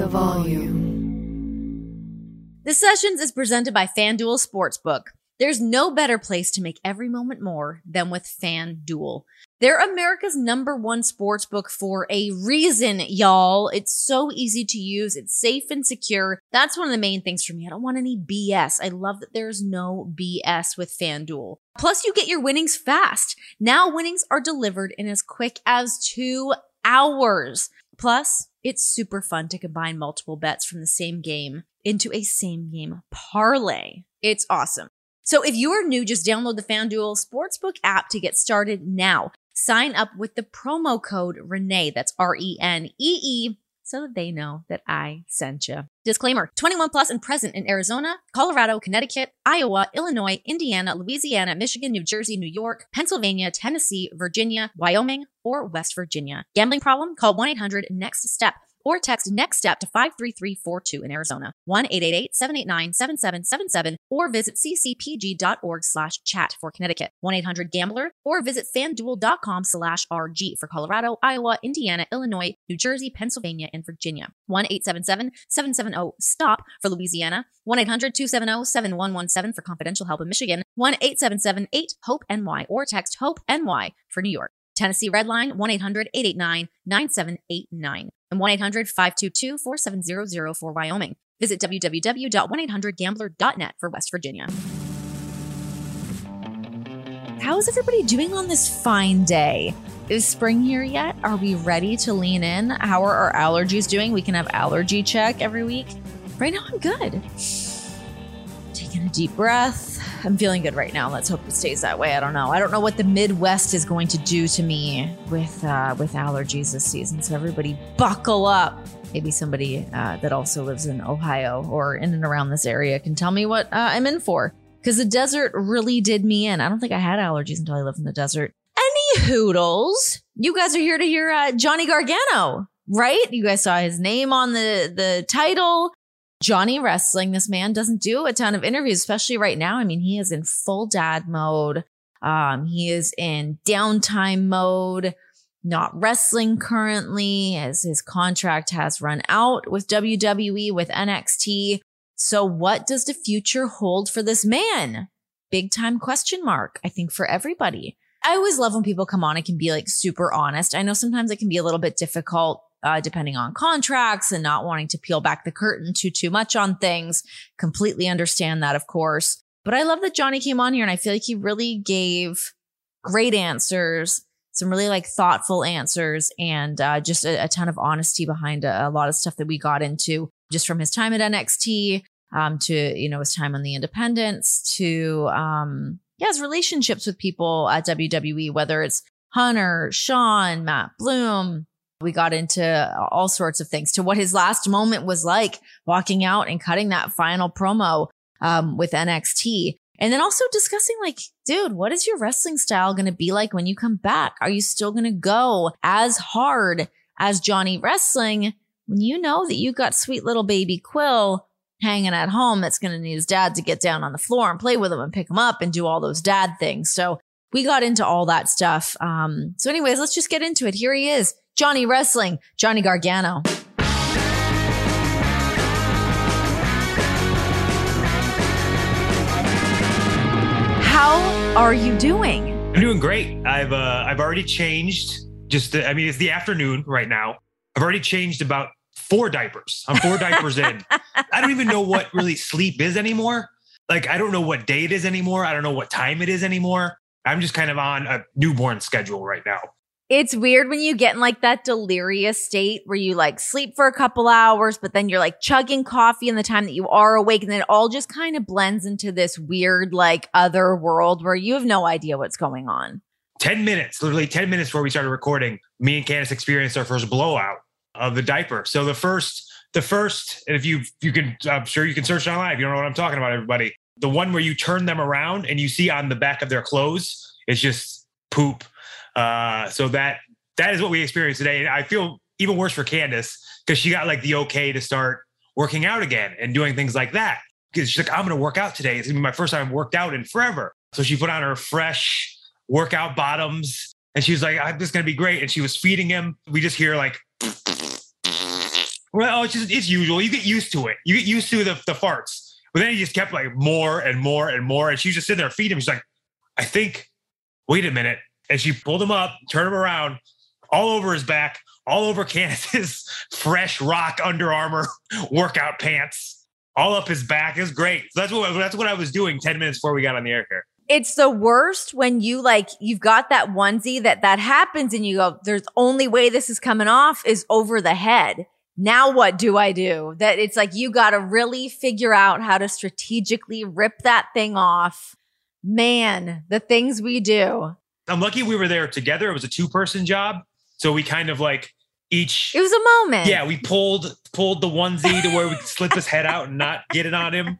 the volume. The Sessions is presented by FanDuel Sportsbook. There's no better place to make every moment more than with FanDuel. They're America's number one sportsbook for a reason, y'all. It's so easy to use. It's safe and secure. That's one of the main things for me. I don't want any BS. I love that there's no BS with FanDuel. Plus, you get your winnings fast. Now winnings are delivered in as quick as two hours. Plus, it's super fun to combine multiple bets from the same game into a same game parlay. It's awesome. So if you are new, just download the FanDuel Sportsbook app to get started now. Sign up with the promo code Renee, that's R E N E E, so they know that I sent you. Disclaimer 21 plus and present in Arizona, Colorado, Connecticut, Iowa, Illinois, Indiana, Louisiana, Michigan, New Jersey, New York, Pennsylvania, Tennessee, Virginia, Wyoming, or West Virginia. Gambling problem? Call 1 800 NEXT STEP or text next step to 53342 in Arizona, 1-888-789-7777 or visit ccpg.org slash chat for Connecticut, 1-800-GAMBLER or visit fanduel.com slash RG for Colorado, Iowa, Indiana, Illinois, New Jersey, Pennsylvania, and Virginia, 1-877-770-STOP for Louisiana, 1-800-270-7117 for confidential help in Michigan, 1-877-8-HOPE-NY or text HOPE-NY for New York. Tennessee Redline 1 800 889 9789 and 1 800 522 4700 for Wyoming. Visit www.1800gambler.net for West Virginia. How is everybody doing on this fine day? Is spring here yet? Are we ready to lean in? How are our allergies doing? We can have allergy check every week. Right now, I'm good. Taking a deep breath. I'm feeling good right now. Let's hope it stays that way. I don't know. I don't know what the Midwest is going to do to me with uh, with allergies this season. So everybody, buckle up. Maybe somebody uh, that also lives in Ohio or in and around this area can tell me what uh, I'm in for. Because the desert really did me in. I don't think I had allergies until I lived in the desert. Any hoodles? You guys are here to hear uh, Johnny Gargano, right? You guys saw his name on the the title. Johnny Wrestling, this man doesn't do a ton of interviews, especially right now. I mean, he is in full dad mode. Um, he is in downtime mode, not wrestling currently, as his contract has run out with WWE, with NXT. So, what does the future hold for this man? Big time question mark, I think, for everybody. I always love when people come on and can be like super honest. I know sometimes it can be a little bit difficult uh, depending on contracts and not wanting to peel back the curtain too too much on things. Completely understand that, of course. But I love that Johnny came on here, and I feel like he really gave great answers, some really like thoughtful answers, and uh, just a, a, ton of honesty behind a, a, lot of stuff that we got into just from his time at NXT um, to you know his time on the Independents to um, yeah his relationships with people at WWE, whether it's Hunter, Shawn, Matt Bloom, we got into all sorts of things to what his last moment was like walking out and cutting that final promo um, with NXT. And then also discussing like, dude, what is your wrestling style going to be like when you come back? Are you still going to go as hard as Johnny Wrestling when you know that you got sweet little baby Quill hanging at home that's going to need his dad to get down on the floor and play with him and pick him up and do all those dad things. So we got into all that stuff. Um, so anyways, let's just get into it. Here he is. Johnny Wrestling, Johnny Gargano. How are you doing? I'm doing great. I've uh, I've already changed. Just I mean, it's the afternoon right now. I've already changed about four diapers. I'm four diapers in. I don't even know what really sleep is anymore. Like I don't know what day it is anymore. I don't know what time it is anymore. I'm just kind of on a newborn schedule right now. It's weird when you get in like that delirious state where you like sleep for a couple hours, but then you're like chugging coffee in the time that you are awake. And then it all just kind of blends into this weird, like other world where you have no idea what's going on. 10 minutes, literally 10 minutes before we started recording, me and Candice experienced our first blowout of the diaper. So the first, the first, and if you, you can, I'm sure you can search it online if you don't know what I'm talking about, everybody. The one where you turn them around and you see on the back of their clothes, it's just poop uh, so that that is what we experienced today. And I feel even worse for Candice because she got like the okay to start working out again and doing things like that. Because she's like, I'm going to work out today. It's going to be my first time worked out in forever. So she put on her fresh workout bottoms and she was like, I'm just going to be great. And she was feeding him. We just hear like, Well, it's just it's usual. You get used to it. You get used to the the farts. But then he just kept like more and more and more. And she was just sitting there feeding him. She's like, I think, wait a minute. And she pulled him up, turned him around, all over his back, all over Candice's fresh rock Under Armour workout pants, all up his back. It was great. So that's what that's what I was doing 10 minutes before we got on the air here. It's the worst when you like you've got that onesie that that happens and you go, there's only way this is coming off is over the head. Now what do I do? That it's like you got to really figure out how to strategically rip that thing off. Man, the things we do. I'm lucky we were there together. It was a two person job. So we kind of like each It was a moment. Yeah, we pulled pulled the onesie to where we could slip his head out and not get it on him.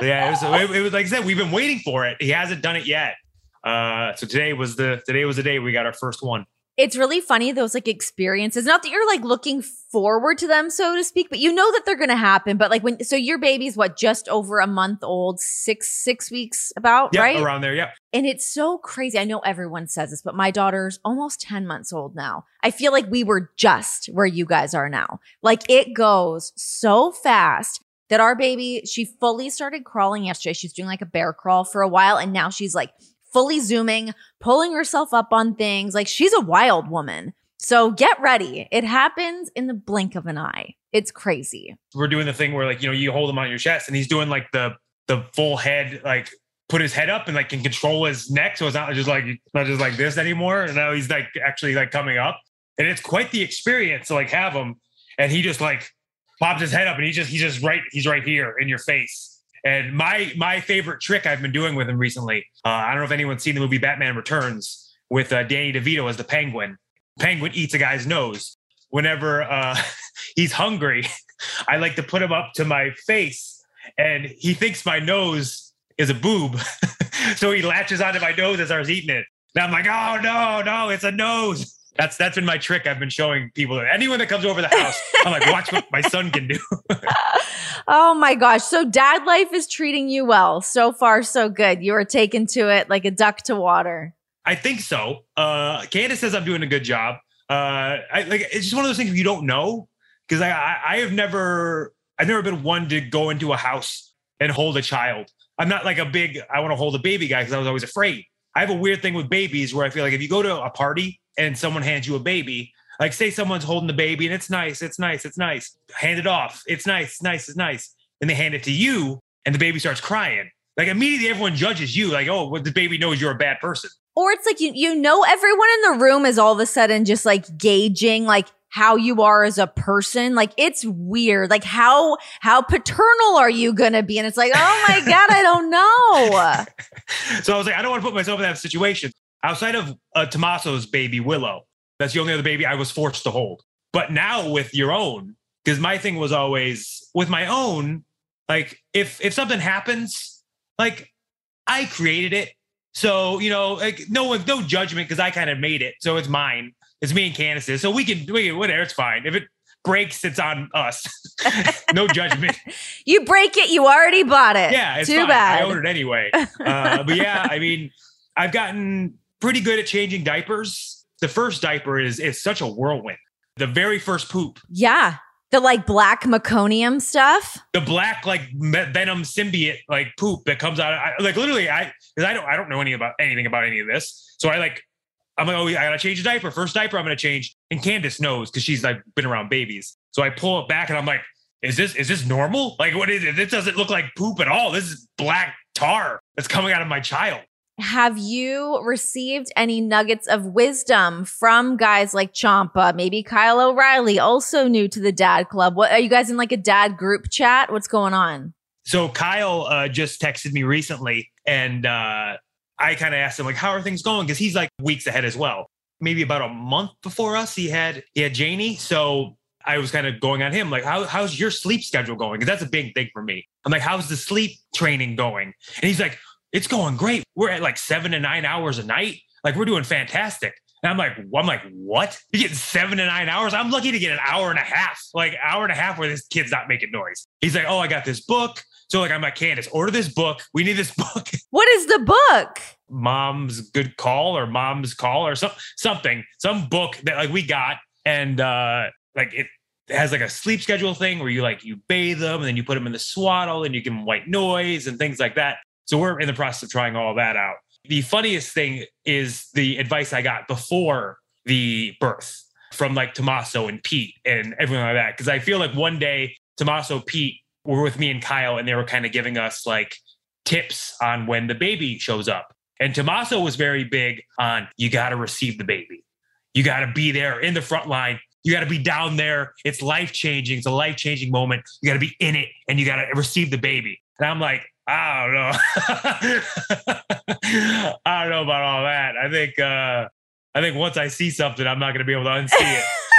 Yeah, it was, it, it was like I said, we've been waiting for it. He hasn't done it yet. Uh, so today was the today was the day we got our first one. It's really funny those like experiences. Not that you're like looking forward to them, so to speak, but you know that they're going to happen. But like when so your baby's what just over a month old, six six weeks about, Yeah, right? around there. Yeah. And it's so crazy. I know everyone says this, but my daughter's almost 10 months old now. I feel like we were just where you guys are now. Like it goes so fast that our baby, she fully started crawling yesterday. She's doing like a bear crawl for a while. And now she's like fully zooming, pulling herself up on things. Like she's a wild woman. So get ready. It happens in the blink of an eye. It's crazy. We're doing the thing where like, you know, you hold him on your chest and he's doing like the the full head, like put his head up and like can control his neck. So it's not just like not just like this anymore. And now he's like actually like coming up. And it's quite the experience to like have him. And he just like pops his head up and he just he's just right, he's right here in your face. And my my favorite trick I've been doing with him recently, uh, I don't know if anyone's seen the movie Batman Returns with uh, Danny DeVito as the Penguin. Penguin eats a guy's nose. Whenever uh, he's hungry, I like to put him up to my face, and he thinks my nose is a boob, so he latches onto my nose as I was eating it. And I'm like, oh no, no, it's a nose. That's that's been my trick I've been showing people. Anyone that comes over the house, I'm like, watch what my son can do. Oh my gosh. So dad life is treating you well. So far, so good. You are taken to it like a duck to water. I think so. Uh, Candice says I'm doing a good job. Uh, I like it's just one of those things you don't know because I, I I have never I've never been one to go into a house and hold a child. I'm not like a big I want to hold a baby guy because I was always afraid. I have a weird thing with babies where I feel like if you go to a party and someone hands you a baby, like say someone's holding the baby and it's nice, it's nice, it's nice, hand it off, it's nice, it's nice, it's nice, and they hand it to you and the baby starts crying. Like immediately everyone judges you, like oh, well, the baby knows you're a bad person. Or it's like you you know everyone in the room is all of a sudden just like gauging like how you are as a person. Like it's weird. Like how how paternal are you gonna be? And it's like, oh my God, I don't know. so I was like, I don't want to put myself in that situation. Outside of uh, Tommaso's baby Willow, that's the only other baby I was forced to hold. But now with your own, because my thing was always with my own, like if if something happens, like I created it. So, you know, like no no judgment because I kind of made it. So it's mine. It's me and Candice. So we can, we can, whatever, it's fine. If it breaks, it's on us. no judgment. You break it, you already bought it. Yeah, it's Too fine. bad. I own it anyway. Uh, but yeah, I mean, I've gotten pretty good at changing diapers. The first diaper is is such a whirlwind. The very first poop, Yeah. The like black meconium stuff. the black like venom symbiote like poop that comes out. I, like literally, I because I don't I don't know any about anything about any of this. So I like I'm like, oh, I gotta change a diaper. First diaper I'm gonna change, and Candice knows because she's like been around babies. So I pull it back and I'm like, is this is this normal? Like, what is it? This doesn't look like poop at all. This is black tar that's coming out of my child. Have you received any nuggets of wisdom from guys like Ciampa, maybe Kyle O'Reilly, also new to the dad club? What are you guys in like a dad group chat? What's going on? So Kyle uh, just texted me recently, and uh, I kind of asked him like, "How are things going?" Because he's like weeks ahead as well. Maybe about a month before us, he had he had Janie. So I was kind of going on him like, How, "How's your sleep schedule going?" Because that's a big thing for me. I'm like, "How's the sleep training going?" And he's like, "It's going great. We're at like seven to nine hours a night. Like we're doing fantastic." And I'm like, I'm like, what? You get seven to nine hours? I'm lucky to get an hour and a half, like hour and a half where this kid's not making noise. He's like, oh, I got this book. So like, I'm like, Candice, order this book. We need this book. What is the book? Mom's good call or mom's call or some something, some book that like we got. And uh like it has like a sleep schedule thing where you like you bathe them and then you put them in the swaddle and you give them white noise and things like that. So we're in the process of trying all that out. The funniest thing is the advice I got before the birth from like Tommaso and Pete and everything like that. Cause I feel like one day Tommaso, Pete were with me and Kyle and they were kind of giving us like tips on when the baby shows up. And Tommaso was very big on you got to receive the baby. You got to be there in the front line. You got to be down there. It's life changing. It's a life changing moment. You got to be in it and you got to receive the baby. And I'm like, I don't know. I don't know about all that. I think uh I think once I see something, I'm not going to be able to unsee it.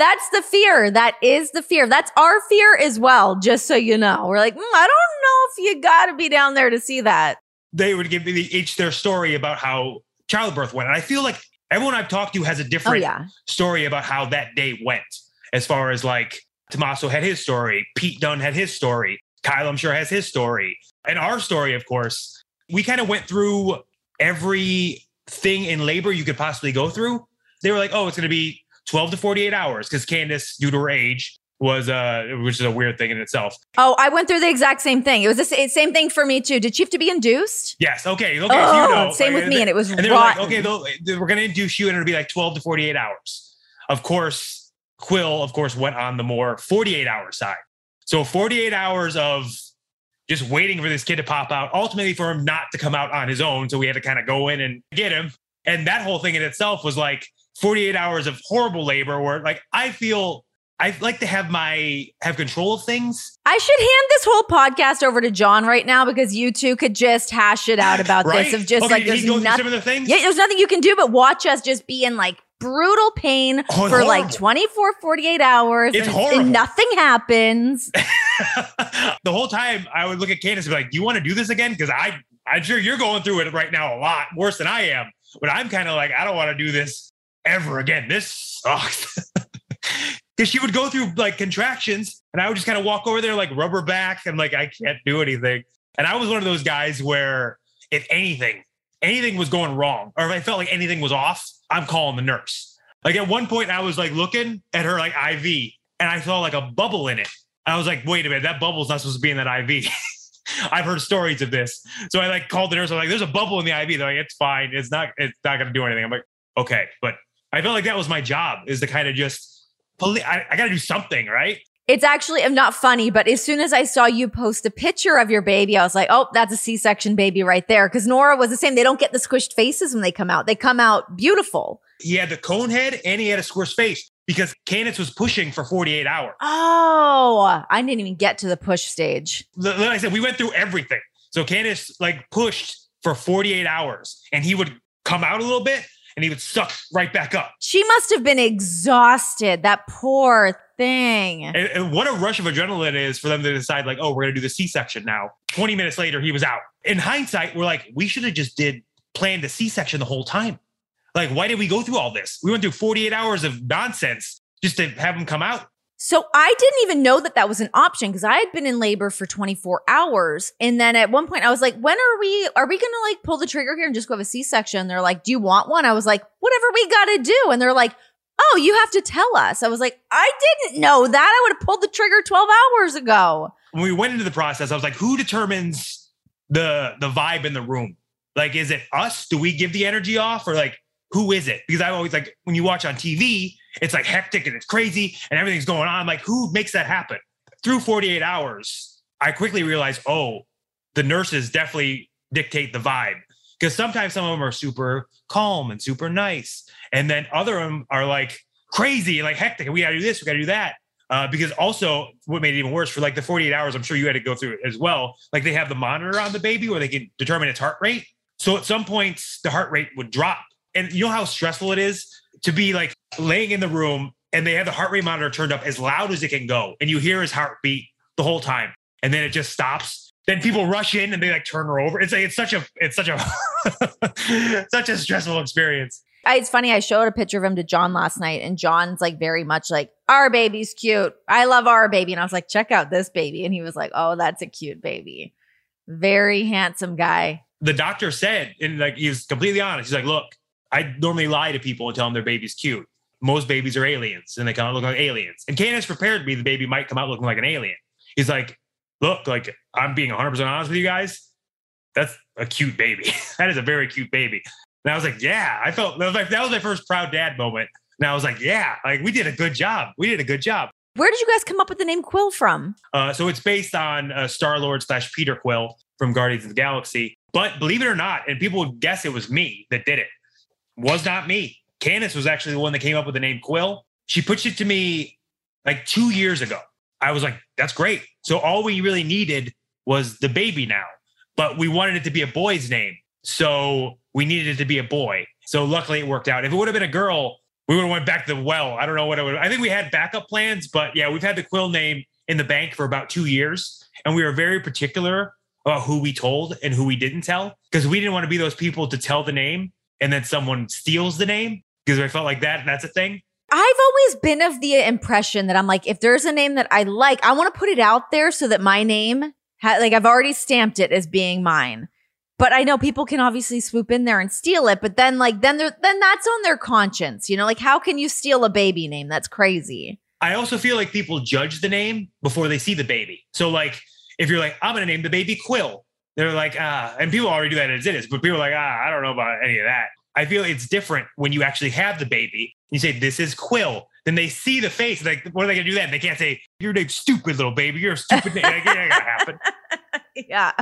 That's the fear. That is the fear. That's our fear as well, just so you know. We're like, mm, I don't know if you got to be down there to see that. They would give me the, each their story about how childbirth went. And I feel like everyone I've talked to has a Oh, different yeah. story about how that day went. As far as like Tommaso had his story, Pete Dunn had his story, Kyle, I'm sure, has his story. And our story, of course, we kind of went through everything in labor you could possibly go through. They were like, oh, it's going to be 12 to 48 hours because Candice, due to her age, was uh, which is a weird thing in itself. Oh, I went through the exact same thing. It was the same thing for me too. Did she have to be induced? Yes. Okay. Okay. oh, so you know, same like, with me, and it was And they were like, okay, they- we're going to induce you, and it'll be like 12 to 48 hours. Of course, Quill, of course, went on the more 48 hour side. So 48 hours of just waiting for this kid to pop out, ultimately for him not to come out on his own. So we had to kind of go in and get him. And that whole thing in itself was like 48 hours of horrible labor where like I feel I like to have my have control of things. I should hand this whole podcast over to John right now because you two could just hash it out about right? this of just Okay, like there's he go through nothing. the things. Yeah, there's nothing you can do but watch us just be in like brutal pain Oh, for like horrible. 24, 48 hours. It's and, horrible. and nothing happens. the whole time I would look at Candice and be like, "Do you want to do this again?" Because I, I'm sure you're going through it right now a lot worse than I am. But I'm kind of like, I don't want to do this ever again. This sucks. Because she would go through like contractions, and I would just kind of walk over there like rubber back, and like I can't do anything. And I was one of those guys where if anything, anything was going wrong, or if I felt like anything was off, I'm calling the nurse. Like at one point, I was like looking at her like IV, and I saw like a bubble in it. I was like, wait a minute, that bubble's not supposed to be in that IV. I've heard stories of this. So I like called the nurse. I'm like, there's a bubble in the IV. They're like, it's fine. It's not, it's not gonna do anything. I'm like, okay. But I felt like that was my job is to kind of just I, I gotta do something, right? It's actually I'm not funny, but as soon as I saw you post a picture of your baby, I was like, oh, that's a C-section baby right there. Because Nora was the same. They don't get the squished faces when they come out. They come out beautiful. He had the cone head and he had a square face because Candice was pushing for 48 hours. Oh, I didn't even get to the push stage. Like I said, we went through everything. So Candice like pushed for 48 hours and he would come out a little bit and he would suck right back up. She must have been exhausted. That poor thing. And, and what a rush of adrenaline is for them to decide, like, oh, we're gonna do the C-section now. 20 minutes later, he was out. In hindsight, we're like, we should have just did planned the C-section the whole time. Like, why did we go through all this? We went through 48 hours of nonsense just to have him come out. So I didn't even know that that was an option because I had been in labor for 24 hours. And then at one point I was like, when are we, are we going to like pull the trigger here and just go have a C-section? They're like, do you want one? I was like, whatever we got to do. And they're like, oh, you have to tell us. I was like, I didn't know that. I would have pulled the trigger 12 hours ago. When we went into the process, I was like, who determines the the vibe in the room? Like, is it us? Do we give the energy off, or like, who is it? Because I'm always like when you watch on TV, it's like hectic and it's crazy and everything's going on. Like, who makes that happen? Through 48 hours, I quickly realized, oh, the nurses definitely dictate the vibe. Because sometimes some of them are super calm and super nice. And then other of them are like crazy and like hectic. And we gotta do this, we gotta do that. Uh, because also what made it even worse for like the 48 hours, I'm sure you had to go through it as well. Like they have the monitor on the baby where they can determine its heart rate. So at some points the heart rate would drop. And you know how stressful it is to be like laying in the room and they have the heart rate monitor turned up as loud as it can go. And you hear his heartbeat the whole time. And then it just stops. Then people rush in and they like turn her over. It's like it's such a it's such a such a stressful experience. It's funny. I showed a picture of him to John last night, and John's like very much like, our baby's cute. I love our baby. And I was like, check out this baby. And he was like, oh, that's a cute baby. Very handsome guy. the doctor said, and like he was completely honest. He's like, look, I normally lie to people and tell them their baby's cute. most babies are aliens and they kind of look like aliens. And Candice prepared me the baby might come out looking like an alien. He's like, look, like I'm being 100% honest with you guys. That's a cute baby. that is a very cute baby. And I was like, yeah, I felt that was, like, that was my first proud dad moment. And I was like, yeah, like we did a good job. We did a good job. Where did you guys come up with the name Quill from? Uh, so it's based on uh, Star Lord slash Peter Quill from Guardians of the Galaxy. But believe it or not, and people would guess it was me that did it, was not me. Candice was actually the one that came up with the name Quill. She pitched it to me like two years ago. I was like, that's great. So all we really needed was the baby now, but we wanted it to be a boy's name. So we needed it to be a boy. So luckily it worked out. If it would have been a girl, we would have went back to the well. I don't know what it would. I think we had backup plans, but yeah, we've had the Quill name in the bank for about two years, and we were very particular about who we told and who we didn't tell because we didn't want to be those people to tell the name and then someone steals the name because I felt like that And that's a thing. I've always been of the impression that I'm like, if there's a name that I like, I want to put it out there so that my name, ha- like I've already stamped it as being mine. But I know people can obviously swoop in there and steal it, but then like then they're then that's on their conscience, you know? Like how can you steal a baby name? That's crazy. I also feel like people judge the name before they see the baby. So like if you're like, I'm gonna name the baby Quill, they're like, ah, and people already do that as it is, but people are like, ah, I don't know about any of that. I feel it's different when you actually have the baby. You say, This is Quill. Then they see the face. Like, what are they gonna do then? They can't say, Your name's stupid little baby. You're a stupid name. Like, ain't gonna happen. yeah.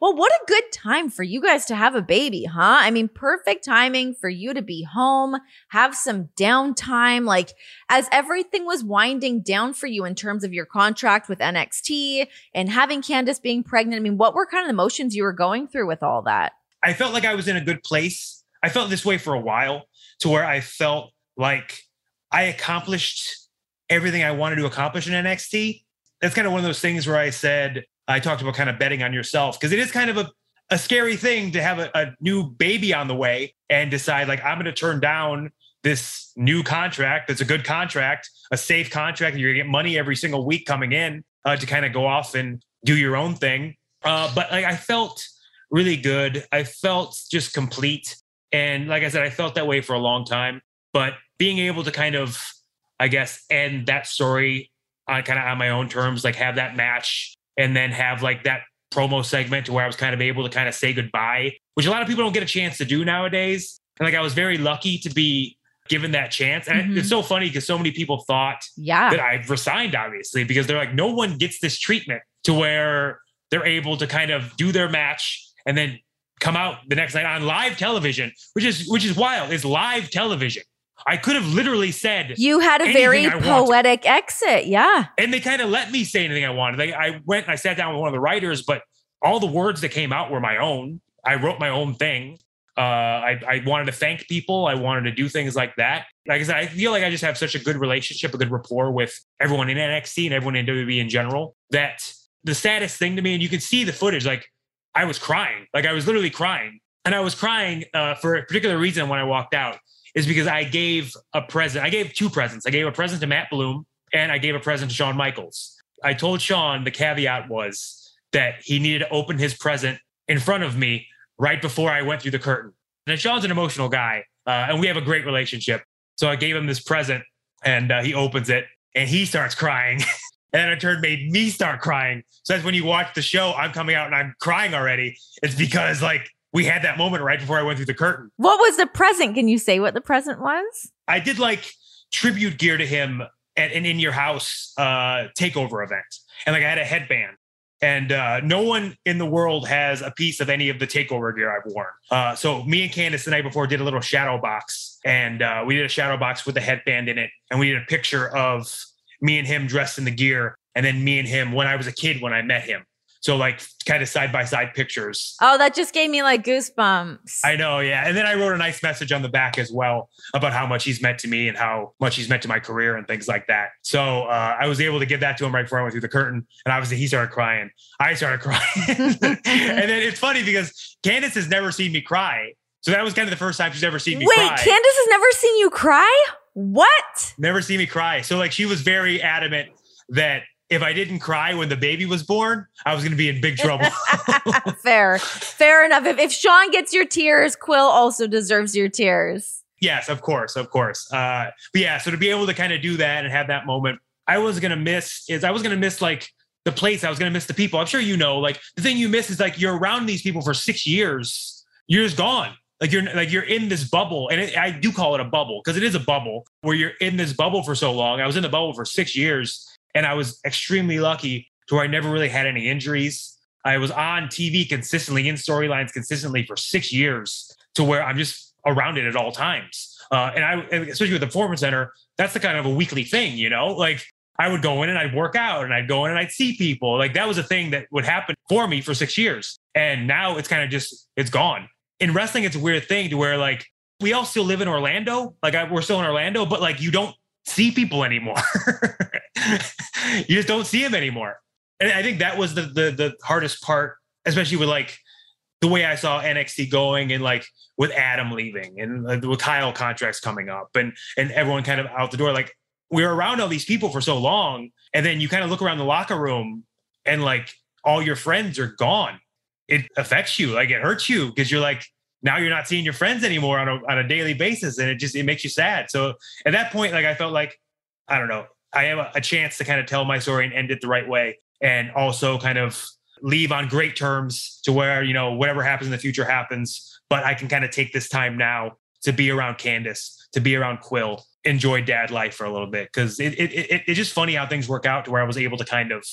Well, what a good time for you guys to have a baby, huh? I mean, perfect timing for you to be home, have some downtime. Like, as everything was winding down for you in terms of your contract with NXT and having Candice being pregnant, I mean, what were kind of the emotions you were going through with all that? I felt like I was in a good place. I felt this way for a while to where I felt like I accomplished everything I wanted to accomplish in NXT. That's kind of one of those things where I said, I talked about kind of betting on yourself because it is kind of a, a scary thing to have a, a new baby on the way and decide, like, I'm going to turn down this new contract that's a good contract, a safe contract, you're going to get money every single week coming in uh, to kind of go off and do your own thing. Uh, but like, I felt really good. I felt just complete. And like I said, I felt that way for a long time. But being able to kind of, I guess, end that story on kind of on my own terms, like have that match and then have like that promo segment to where I was kind of able to kind of say goodbye, which a lot of people don't get a chance to do nowadays. And like I was very lucky to be given that chance. And mm-hmm. it's so funny because so many people thought yeah. that I've resigned, obviously, because they're like, no one gets this treatment to where they're able to kind of do their match and then come out the next night on live television, which is which is wild. It's live television. I could have literally said you had a very poetic exit, yeah. And they kind of let me say anything I wanted. Like I went, and I sat down with one of the writers, but all the words that came out were my own. I wrote my own thing. Uh, I, I wanted to thank people. I wanted to do things like that. Like I said, I feel like I just have such a good relationship, a good rapport with everyone in NXT and everyone in WWE in general. That the saddest thing to me, and you can see the footage, like I was crying. Like I was literally crying. And I was crying uh, for a particular reason when I walked out is because I gave a present. I gave two presents. I gave a present to Matt Bloom and I gave a present to Shawn Michaels. I told Shawn the caveat was that he needed to open his present in front of me right before I went through the curtain. And Shawn's an emotional guy uh, and we have a great relationship. So I gave him this present and uh, he opens it and he starts crying. and then it turned made me start crying. So that's when you watch the show, I'm coming out and I'm crying already. It's because like we had that moment right before I went through the curtain. What was the present? Can you say what the present was? I did like tribute gear to him at an in your house uh takeover event. And like I had a headband. And uh, no one in the world has a piece of any of the takeover gear I've worn. Uh, so me and Candice the night before did a little shadow box, and uh, we did a shadow box with a headband in it, and we did a picture of me and him dressed in the gear, and then me and him when I was a kid when I met him. So like kind of side by side pictures. Oh, that just gave me like goosebumps. I know, yeah. And then I wrote a nice message on the back as well about how much he's meant to me and how much he's meant to my career and things like that. So uh, I was able to give that to him right before I went through the curtain. And obviously he started crying. I started crying. and then it's funny because Candice has never seen me cry. So that was kind of the first time she's ever seen me cry. Wait, cry. Candice has never seen you cry? What? Never seen me cry. So like she was very adamant that if I didn't cry when the baby was born, I was going to be in big trouble. Fair. Fair enough. If, if Shawn gets your tears, Quill also deserves your tears. Yes, of course, of course. Uh, but yeah, so to be able to kind of do that and have that moment, I was gonna miss is I was gonna miss like the place. I was gonna miss the people. I'm sure you know, like the thing you miss is like you're around these people for six years. You're just gone. Like you're like you're in this bubble, and it, I do call it a bubble because it is a bubble where you're in this bubble for so long. I was in the bubble for six years, and I was extremely lucky to where I never really had any injuries. I was on TV consistently in storylines consistently for six years to where I'm just around it at all times. Uh, and I, especially with the performance center, that's the kind of a weekly thing, you know, like I would go in and I'd work out and I'd go in and I'd see people. Like that was a thing that would happen for me for six years. And now it's kind of just, it's gone. In wrestling, it's a weird thing to where like we all still live in Orlando. Like I, we're still in Orlando, but like you don't see people anymore. you just don't see them anymore. And I think that was the, the the hardest part, especially with like the way I saw NXT going and like with Adam leaving and uh, with Kyle contracts coming up and and everyone kind of out the door. Like we were around all these people for so long, and then you kind of look around the locker room and like all your friends are gone. It affects you, like it hurts you because you're like now you're not seeing your friends anymore on a on a daily basis, and it just it makes you sad. So at that point, like I felt like I don't know, I have a, a chance to kind of tell my story and end it the right way, and also kind of leave on great terms to where you know whatever happens in the future happens. But I can kind of take this time now to be around Candice, to be around Quill, enjoy dad life for a little bit because it, it, it, it's just funny how things work out to where I was able to kind of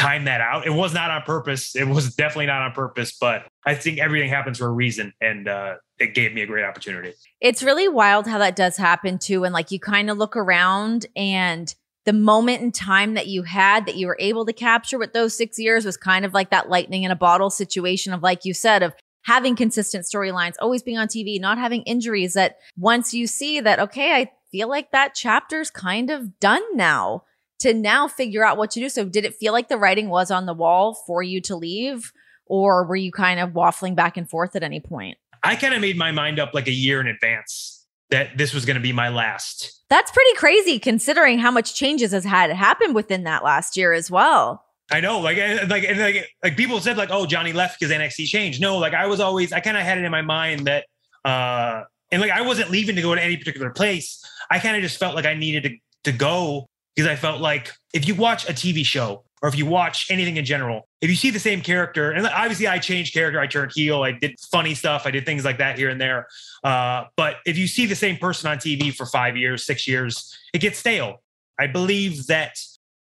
time that out. It was not on purpose. It was definitely not on purpose, but I think everything happens for a reason. And uh, it gave me a great opportunity. It's really wild how that does happen too. And like you kind of look around and the moment in time that you had that you were able to capture with those six years was kind of like that lightning in a bottle situation of, like you said, of having consistent storylines, always being on TV, not having injuries. That once you see that, okay, I feel like that chapter's kind of done now to now figure out what to do. So, did it feel like the writing was on the wall for you to leave, or were you kind of waffling back and forth at any point? I kind of made my mind up like a year in advance that this was going to be my last. That's pretty crazy considering how much changes has had happened within that last year as well. I know, like, like, and like, like people said, like, oh, Johnny left because NXT changed. No, like, I was always, I kind of had it in my mind that, uh, and like, I wasn't leaving to go to any particular place. I kind of just felt like I needed to to go because I felt like if you watch a TV show or if you watch anything in general, if you see the same character, and obviously I changed character, I turned heel, I did funny stuff, I did things like that here and there. Uh, but if you see the same person on TV for five years, six years, it gets stale. I believe that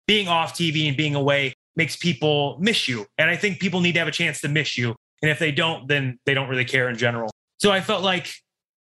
being off TV and being away makes people miss you. And I think people need to have a chance to miss you. And if they don't, then they don't really care in general. So I felt like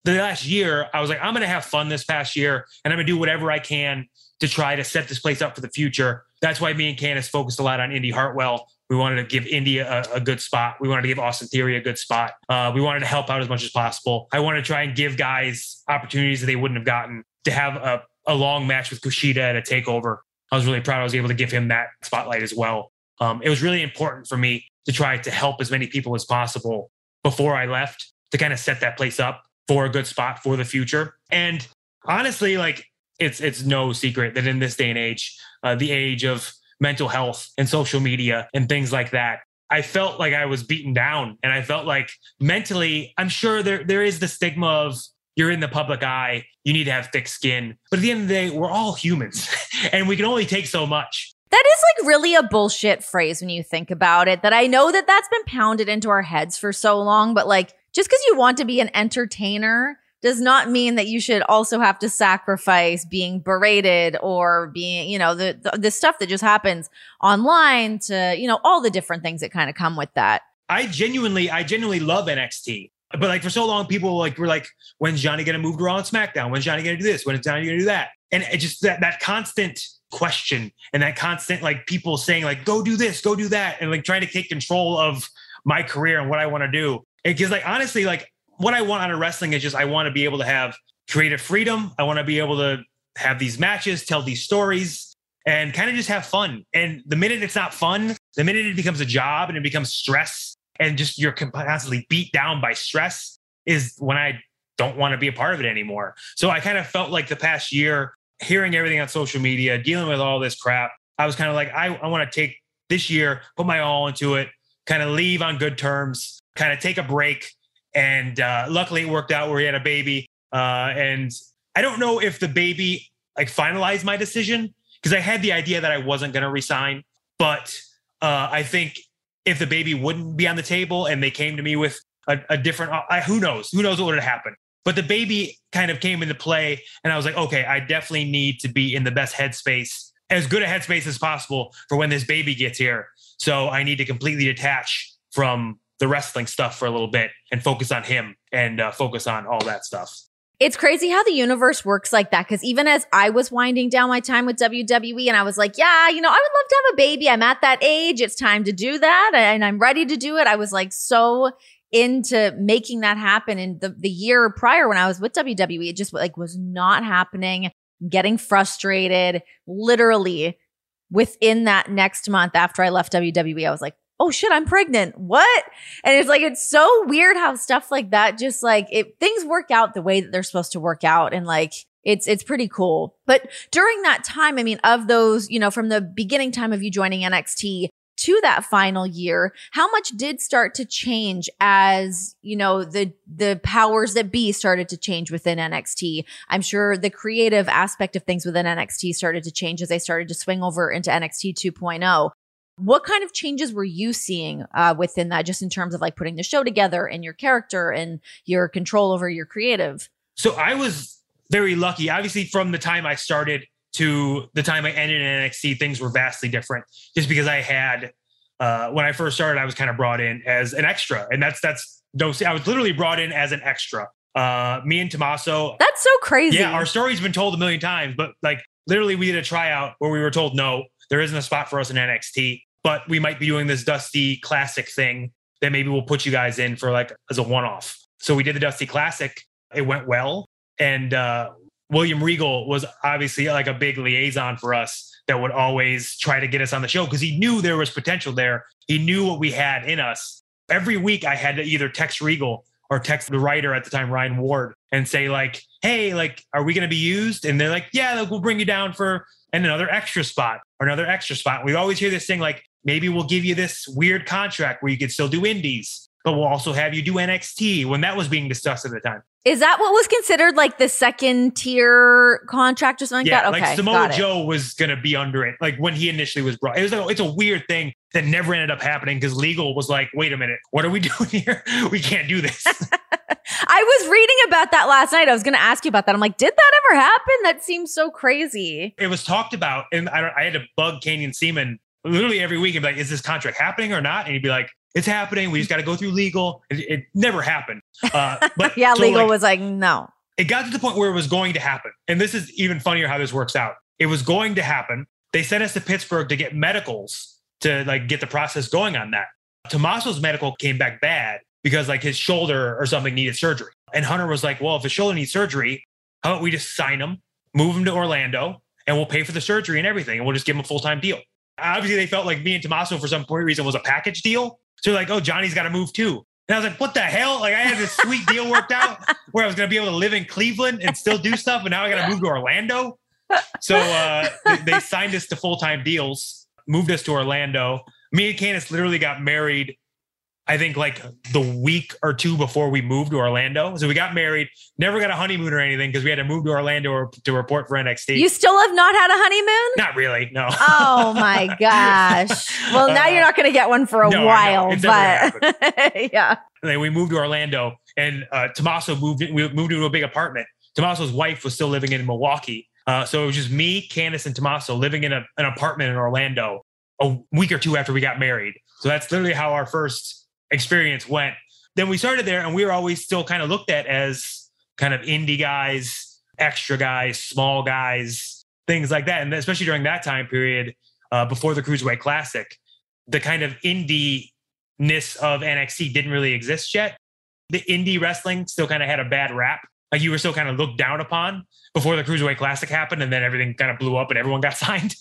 the last year, I was like, I'm going to have fun this past year and I'm going to do whatever I can to try to set this place up for the future. That's why me and Candice focused a lot on Indi Hartwell. We wanted to give India a, a, good spot. We wanted to give Austin Theory a good spot. Uh, we wanted to help out as much as possible. I wanted to try and give guys opportunities that they wouldn't have gotten to have a, a long match with Kushida at a takeover. I was really proud I was able to give him that spotlight as well. Um, it was really important for me to try to help as many people as possible before I left to kind of set that place up for a good spot for the future. And honestly, like it's it's no secret that in this day and age, uh, the age of mental health and social media and things like that, I felt like I was beaten down, and I felt like mentally, I'm sure there there is the stigma of you're in the public eye, you need to have thick skin, but at the end of the day, we're all humans, and we can only take so much. That is like really a bullshit phrase when you think about it. That I know that that's been pounded into our heads for so long, but like just because you want to be an entertainer does not mean that you should also have to sacrifice being berated or being, you know, the, the, the stuff that just happens online to, you know, all the different things that kind of come with that. I genuinely, I genuinely love NXT. But like for so long, people like were like, when's Johnny gonna move to Raw and SmackDown? When's Johnny gonna do this? When's Johnny gonna do that? And it just that that constant question and that constant like people saying like, go do this, go do that, and like trying to take control of my career and what I want to do because like honestly, like what I want out of wrestling is just I want to be able to have creative freedom. I want to be able to have these matches, tell these stories, and kind of just have fun. And the minute it's not fun, the minute it becomes a job and it becomes stress, and just you're constantly beat down by stress, is when I don't want to be a part of it anymore. So I kind of felt like the past year, hearing everything on social media, dealing with all this crap, I was kind of like, I, I want to take this year, put my all into it, kind of leave on good terms, kind of take a break. And uh, luckily, it worked out where he had a baby. Uh, and I don't know if the baby like finalized my decision because I had the idea that I wasn't going to resign. But uh, I think if the baby wouldn't be on the table and they came to me with a, a different, I, who knows? Who knows what would have happened? But the baby kind of came into play, and I was like, okay, I definitely need to be in the best headspace, as good a headspace as possible for when this baby gets here. So I need to completely detach from the wrestling stuff for a little bit and focus on him and uh, focus on all that stuff. It's crazy how the universe works like that. Cause even as I was winding down my time with WWE and I was like, yeah, you know, I would love to have a baby. I'm at that age. It's time to do that. And I'm ready to do it. I was like so into making that happen. And the, the year prior when I was with WWE, it just like was not happening. getting frustrated. Literally within that next month after I left WWE, I was like, oh shit, I'm pregnant. What? And it's like, it's so weird how stuff like that just like it, things work out the way that they're supposed to work out. And like, it's, it's pretty cool. But during that time, I mean, of those, you know, from the beginning time of you joining NXT, to that final year, how much did start to change as, you know, the the powers that be started to change within NXT? I'm sure the creative aspect of things within NXT started to change as they started to swing over into NXT 2.0. What kind of changes were you seeing uh, within that, just in terms of like putting the show together and your character and your control over your creative? So I was very lucky. Obviously, from the time I started to the time I ended in NXT, things were vastly different. Just because I had, uh, when I first started, I was kind of brought in as an extra, and that's that's no. I was literally brought in as an extra. Uh, me and Tommaso. That's so crazy. Yeah, our story's been told a million times, but like literally, we did a tryout where we were told no, there isn't a spot for us in NXT, but we might be doing this Dusty Classic thing that maybe we'll put you guys in for like as a one off. So we did the Dusty Classic. It went well. And uh, William Regal was obviously like a big liaison for us that would always try to get us on the show because he knew there was potential there. He knew what we had in us. Every week I had to either text Regal or text the writer at the time, Ryan Ward, and say, like, hey, like, are we going to be used? And they're like, yeah, like, we'll bring you down for and another extra spot or another extra spot. We always hear this thing like, maybe we'll give you this weird contract where you could still do indies, but we'll also have you do NXT when that was being discussed at the time. Is that what was considered like the second tier contract or something yeah, like that? Okay, like Samoa Joe was going to be under it. Like when he initially was brought, it was like, it's a weird thing that never ended up happening because legal was like, wait a minute, what are we doing here? We can't do this. I was reading about that last night. I was going to ask you about that. I'm like, did that ever happen? That seems so crazy. It was talked about, and I, I had to bug Canyon Ceman literally every week and be like, is this contract happening or not? And he'd be like, it's happening. We just got to go through legal. It, it never happened. Uh, but yeah, so legal like, was like, no. It got to the point where it was going to happen. And this is even funnier how this works out. It was going to happen. They sent us to Pittsburgh to get medicals to like get the process going on that. Tommaso's medical came back bad because like his shoulder or something needed surgery. And Hunter was like, well, if his shoulder needs surgery, how about we just sign him, move him to Orlando, and we'll pay for the surgery and everything, and we'll just give him a full time deal. Obviously, they felt like me and Tommaso for some point reason was a package deal. So like, oh, Johnny's got to move too. And I was like, what the hell? Like I had this sweet deal worked out where I was going to be able to live in Cleveland and still do stuff. And now I got to move to Orlando. So uh, they, signed us to full time deals, moved us to Orlando. Me and Candice literally got married I think like the week or two before we moved to Orlando. So we got married, never got a honeymoon or anything because we had to move to Orlando to report for NXT. You still have not had a honeymoon? Not really, no. Oh my gosh. Well, now uh, you're not going to get one for a no, while, but yeah. And then we moved to Orlando and uh, Tommaso moved, we moved into a big apartment. Tommaso's wife was still living in Milwaukee. Uh, so it was just me, Candice, and Tommaso living in a, an apartment in Orlando a week or two after we got married. So that's literally how our first experience went. Then we started there and we were always still kind of looked at as kind of indie guys, extra guys, small guys, things like that. And especially during that time period uh, before the Cruiserweight Classic, the kind of indie ness of NXT didn't really exist yet. The indie wrestling still kind of had a bad rap. Like you were still kind of looked down upon before the Cruiserweight Classic happened, and then everything kind of blew up and everyone got signed.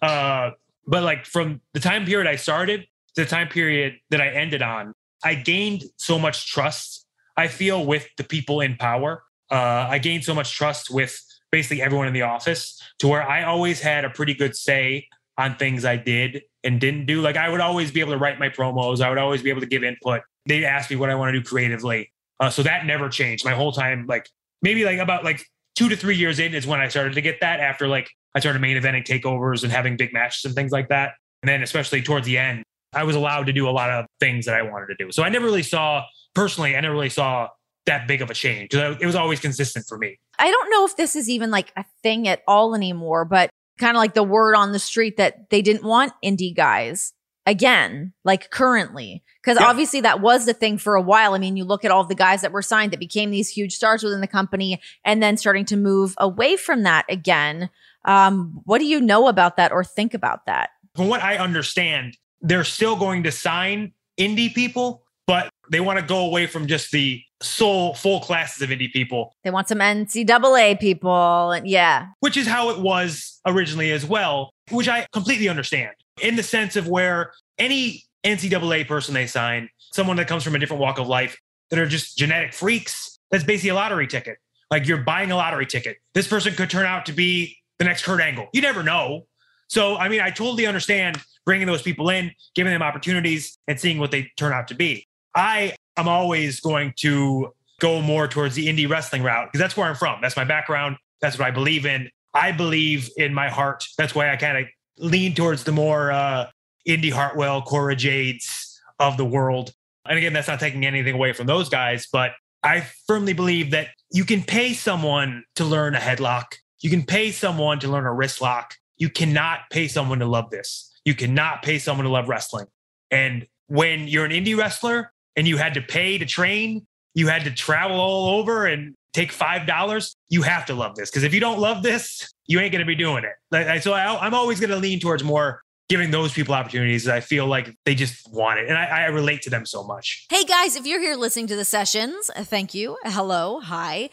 Uh, but like from the time period I started to the time period that I ended on, I gained so much trust, I feel, with the people in power. Uh, I gained so much trust with basically everyone in the office to where I always had a pretty good say on things I did and didn't do. Like I would always be able to write my promos, I would always be able to give input. They'd ask me what I want to do creatively. Uh, so that never changed my whole time, like maybe like about like two to three years in is when I started to get that after like I started main eventing takeovers and having big matches and things like that. And then especially towards the end, I was allowed to do a lot of things that I wanted to do. So I never really saw personally, I never really saw that big of a change. It was always consistent for me. I don't know if this is even like a thing at all anymore, but kind of like the word on the street that they didn't want indie guys again, like currently. Because yeah. obviously that was the thing for a while. I mean, you look at all the guys that were signed that became these huge stars within the company and then starting to move away from that again. Um, what do you know about that or think about that? From what I understand, they're still going to sign indie people, but they want to go away from just the sole full classes of indie people. They want some NCAA people, and yeah, which is how it was originally as well, which I completely understand in the sense of where any NCAA person they sign, someone that comes from a different walk of life, that are just genetic freaks. That's basically a lottery ticket. Like you're buying a lottery ticket. This person could turn out to be the next Kurt Angle. You never know. So, I mean, I totally understand bringing those people in, giving them opportunities, and seeing what they turn out to be. I am always going to go more towards the indie wrestling route because that's where I'm from. That's my background. That's what I believe in. I believe in my heart. That's why I kind of lean towards the more uh, Indi Hartwell, Cora Jades of the world. And again, that's not taking anything away from those guys, but I firmly believe that you can pay someone to learn a headlock. You can pay someone to learn a wrist lock. You cannot pay someone to love this. You cannot pay someone to love wrestling. And when you're an indie wrestler and you had to pay to train, you had to travel all over and take $5, you have to love this. Because if you don't love this, you ain't going to be doing it. So I, I'm always going to lean towards more giving those people opportunities. I feel like they just want it. And I, I, relate to them so much. Hey guys, if you're here listening to the sessions, thank you. Hello, hi.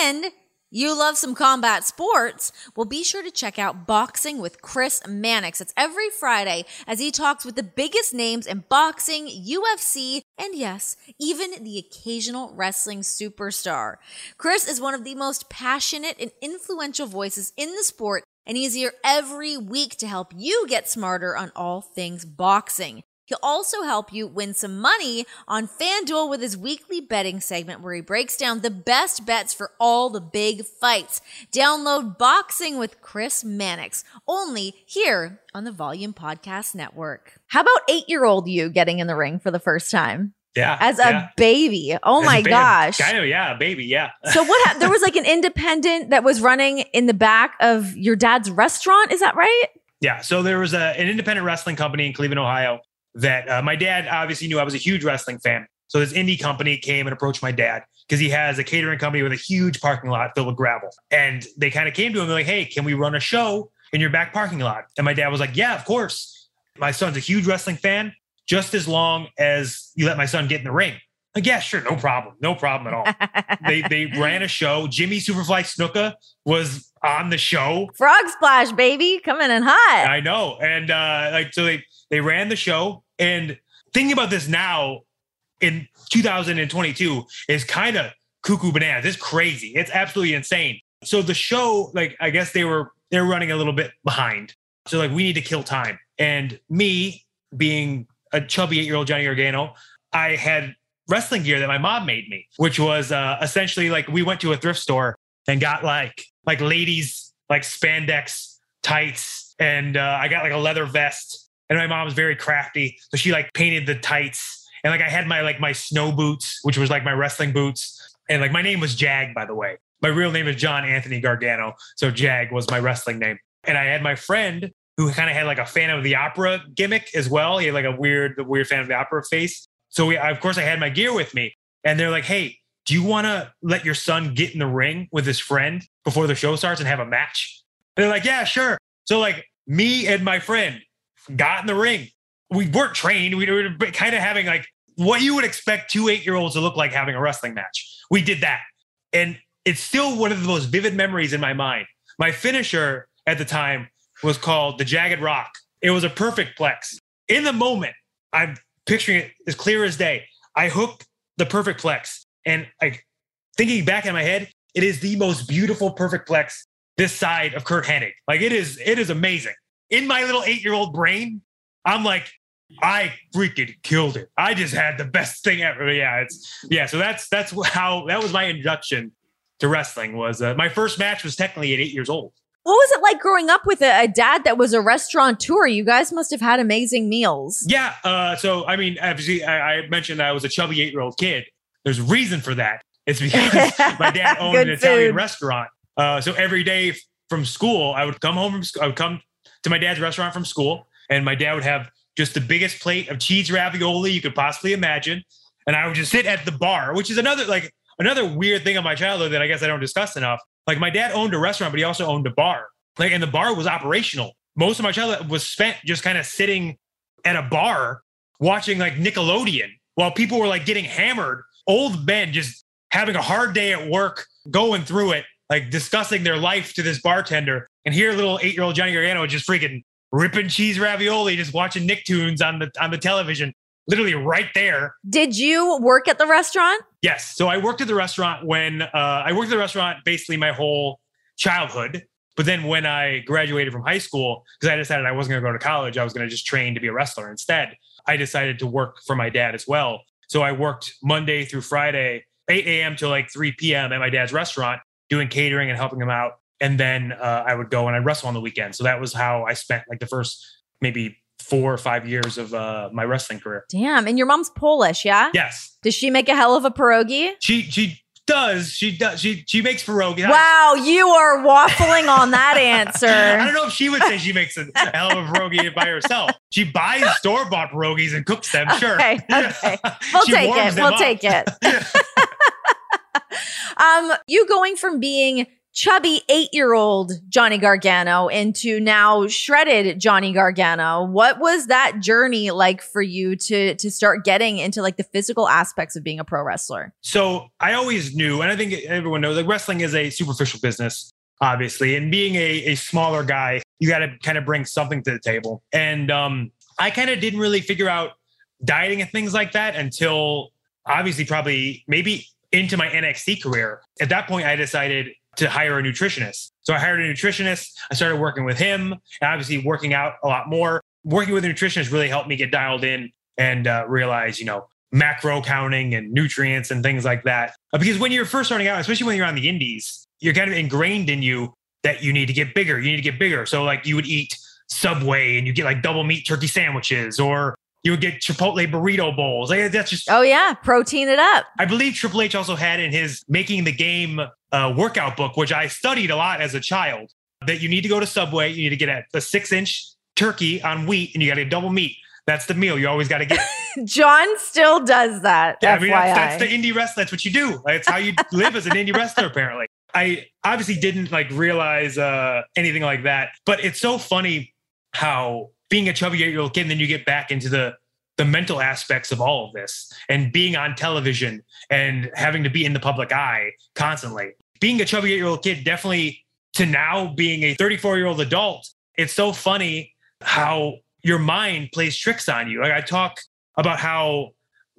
And you love some combat sports? Well, be sure to check out Boxing with Chris Mannix. It's every Friday as he talks with the biggest names in boxing, UFC, and yes, even the occasional wrestling superstar. Chris is one of the most passionate and influential voices in the sport, and he's here every week to help you get smarter on all things boxing. He'll also help you win some money on FanDuel with his weekly betting segment where he breaks down the best bets for all the big fights. Download Boxing with Chris Mannix only here on the Volume Podcast Network. How about eight year old you getting in the ring for the first time? Yeah. As yeah. a baby. Oh As my gosh. Kind of, yeah, baby, yeah. so what ha- there was like an independent that was running in the back of your dad's restaurant, is that right? Yeah. So there was a, an independent wrestling company in Cleveland, Ohio that uh, my dad obviously knew I was a huge wrestling fan. So this indie company came and approached my dad because he has a catering company with a huge parking lot filled with gravel. And they kind of came to him like, hey, can we run a show in your back parking lot? And my dad was like, yeah, of course. My son's a huge wrestling fan, just as long as you let my son get in the ring. Like, yeah, sure, no problem. No problem at all. they they ran a show. Jimmy Superfly Snuka was on the show. Frog splash, baby, coming in hot. I know. And uh like so they they ran the show. And thinking about this now in 2022 is kind of cuckoo bananas. It's crazy. It's absolutely insane. So the show, like, I guess they were they're running a little bit behind. So like we need to kill time. And me being a chubby eight-year-old Johnny Gargano, I had wrestling gear that my mom made me, which was uh, essentially like we went to a thrift store and got like like ladies like spandex tights, and uh, I got like a leather vest and my mom's very crafty. So she like painted the tights. And like I had my like my snow boots, which was like my wrestling boots. And like my name was Jag, by the way. My real name is John Anthony Gargano. So Jag was my wrestling name. And I had my friend who kind of had like a fan of the opera gimmick as well. He had like a weird, the weird fan of the opera face. So we, of course, I had my gear with me. And they're like, hey, do you want to let your son get in the ring with his friend before the show starts and have a match? And they're like, yeah, sure. So like me and my friend got in the ring. We weren't trained. We were kind of having like what you would expect two eight year olds to look like having a wrestling match. We did that. And it's still one of the most vivid memories in my mind. My finisher at the time was called the Jagged Rock. It was a perfect plex. In the moment, I'm picturing it as clear as day. I hooked the perfect plex and like thinking back in my head, it is the most beautiful perfect plex this side of Curt Hennig. Like it is, it is amazing in my little eight year old brain, I'm like, I freaking killed it. I just had the best thing ever. Yeah, it's yeah. So that's that's how that was my induction to wrestling was uh, my first match was technically at eight years old. What was it like growing up with a, a dad that was a restaurateur? You guys must have had amazing meals. Yeah. Uh, so, I mean, obviously, I, I mentioned I was a chubby eight year old kid. There's a reason for that. It's because my dad owned an Italian food. restaurant. Uh, so every day from school, I would come home from school. I would come to my dad's restaurant from school, and my dad would have just the biggest plate of cheese ravioli you could possibly imagine. And I would just sit at the bar, which is another like another weird thing of my childhood that I guess I don't discuss enough. Like my dad owned a restaurant, but he also owned a bar. Like, and the bar was operational. Most of my childhood was spent just kind of sitting at a bar watching like Nickelodeon while people were like getting hammered. Old men just having a hard day at work, going through it, like discussing their life to this bartender. And here, little eight year old Johnny Gargano just freaking ripping cheese ravioli, just watching Nicktoons on the on the television, literally right there. Did you work at the restaurant? Yes. So I worked at the restaurant when uh, I worked at the restaurant basically my whole childhood. But then when I graduated from high school, because I decided I wasn't going to go to college, I was going to just train to be a wrestler instead. I decided to work for my dad as well. So I worked Monday through Friday, 8 a.m. to like 3 p.m. at my dad's restaurant, doing catering and helping him out. And then uh, I would go and I'd wrestle on the weekend. So that was how I spent like the first maybe four or five years of uh, my wrestling career. Damn. And your mom's Polish, yeah? Yes, Does she make a hell of a pierogi? she she does. She does. She she makes pierogi. Wow, you are waffling on that answer. I don't know if she would say she makes a hell of a pierogi by herself. She buys store bought pierogies and cooks them. Sure. Okay, okay. We'll take it. We'll up. take it. um, you going from being chubby eight year old Johnny Gargano into now shredded Johnny Gargano. What was that journey like for you to to start getting into like the physical aspects of being a pro wrestler? So I always knew, and I think everyone knows, like wrestling is a superficial business, obviously. And being a, a smaller guy, you got to kind of bring something to the table. And um, I kind of didn't really figure out dieting and things like that until obviously probably maybe into my NXT career. At that point, I decided to hire a nutritionist. So I hired a nutritionist. I started working with him, and obviously working out a lot more. Working with a nutritionist really helped me get dialed in and uh, realize, you know, macro counting and nutrients and things like that. Because when you're first starting out, especially when you're on the indies, you're kind of ingrained in you that you need to get bigger. You need to get bigger. So like you would eat Subway and you get like double meat turkey sandwiches, or you would get Chipotle burrito bowls. Like that's just. Oh yeah, protein it up. I believe Triple H also had in his making the game uh, workout book, which I studied a lot as a child, that you need to go to Subway. You need to get a, a six inch turkey on wheat, and you got to double meat. That's the meal you always got to get. John still does that. Yeah, I mean, that's, that's the indie wrestler. That's what you do. That's how you live as an indie wrestler, apparently. I obviously didn't like realize uh, anything like that, but it's so funny how being a chubby eight year old kid, and then you get back into the the mental aspects of all of this and being on television and having to be in the public eye constantly. Being a chubby eight year old kid, definitely to now being a 34 year old adult, it's so funny how your mind plays tricks on you. Like I talk about how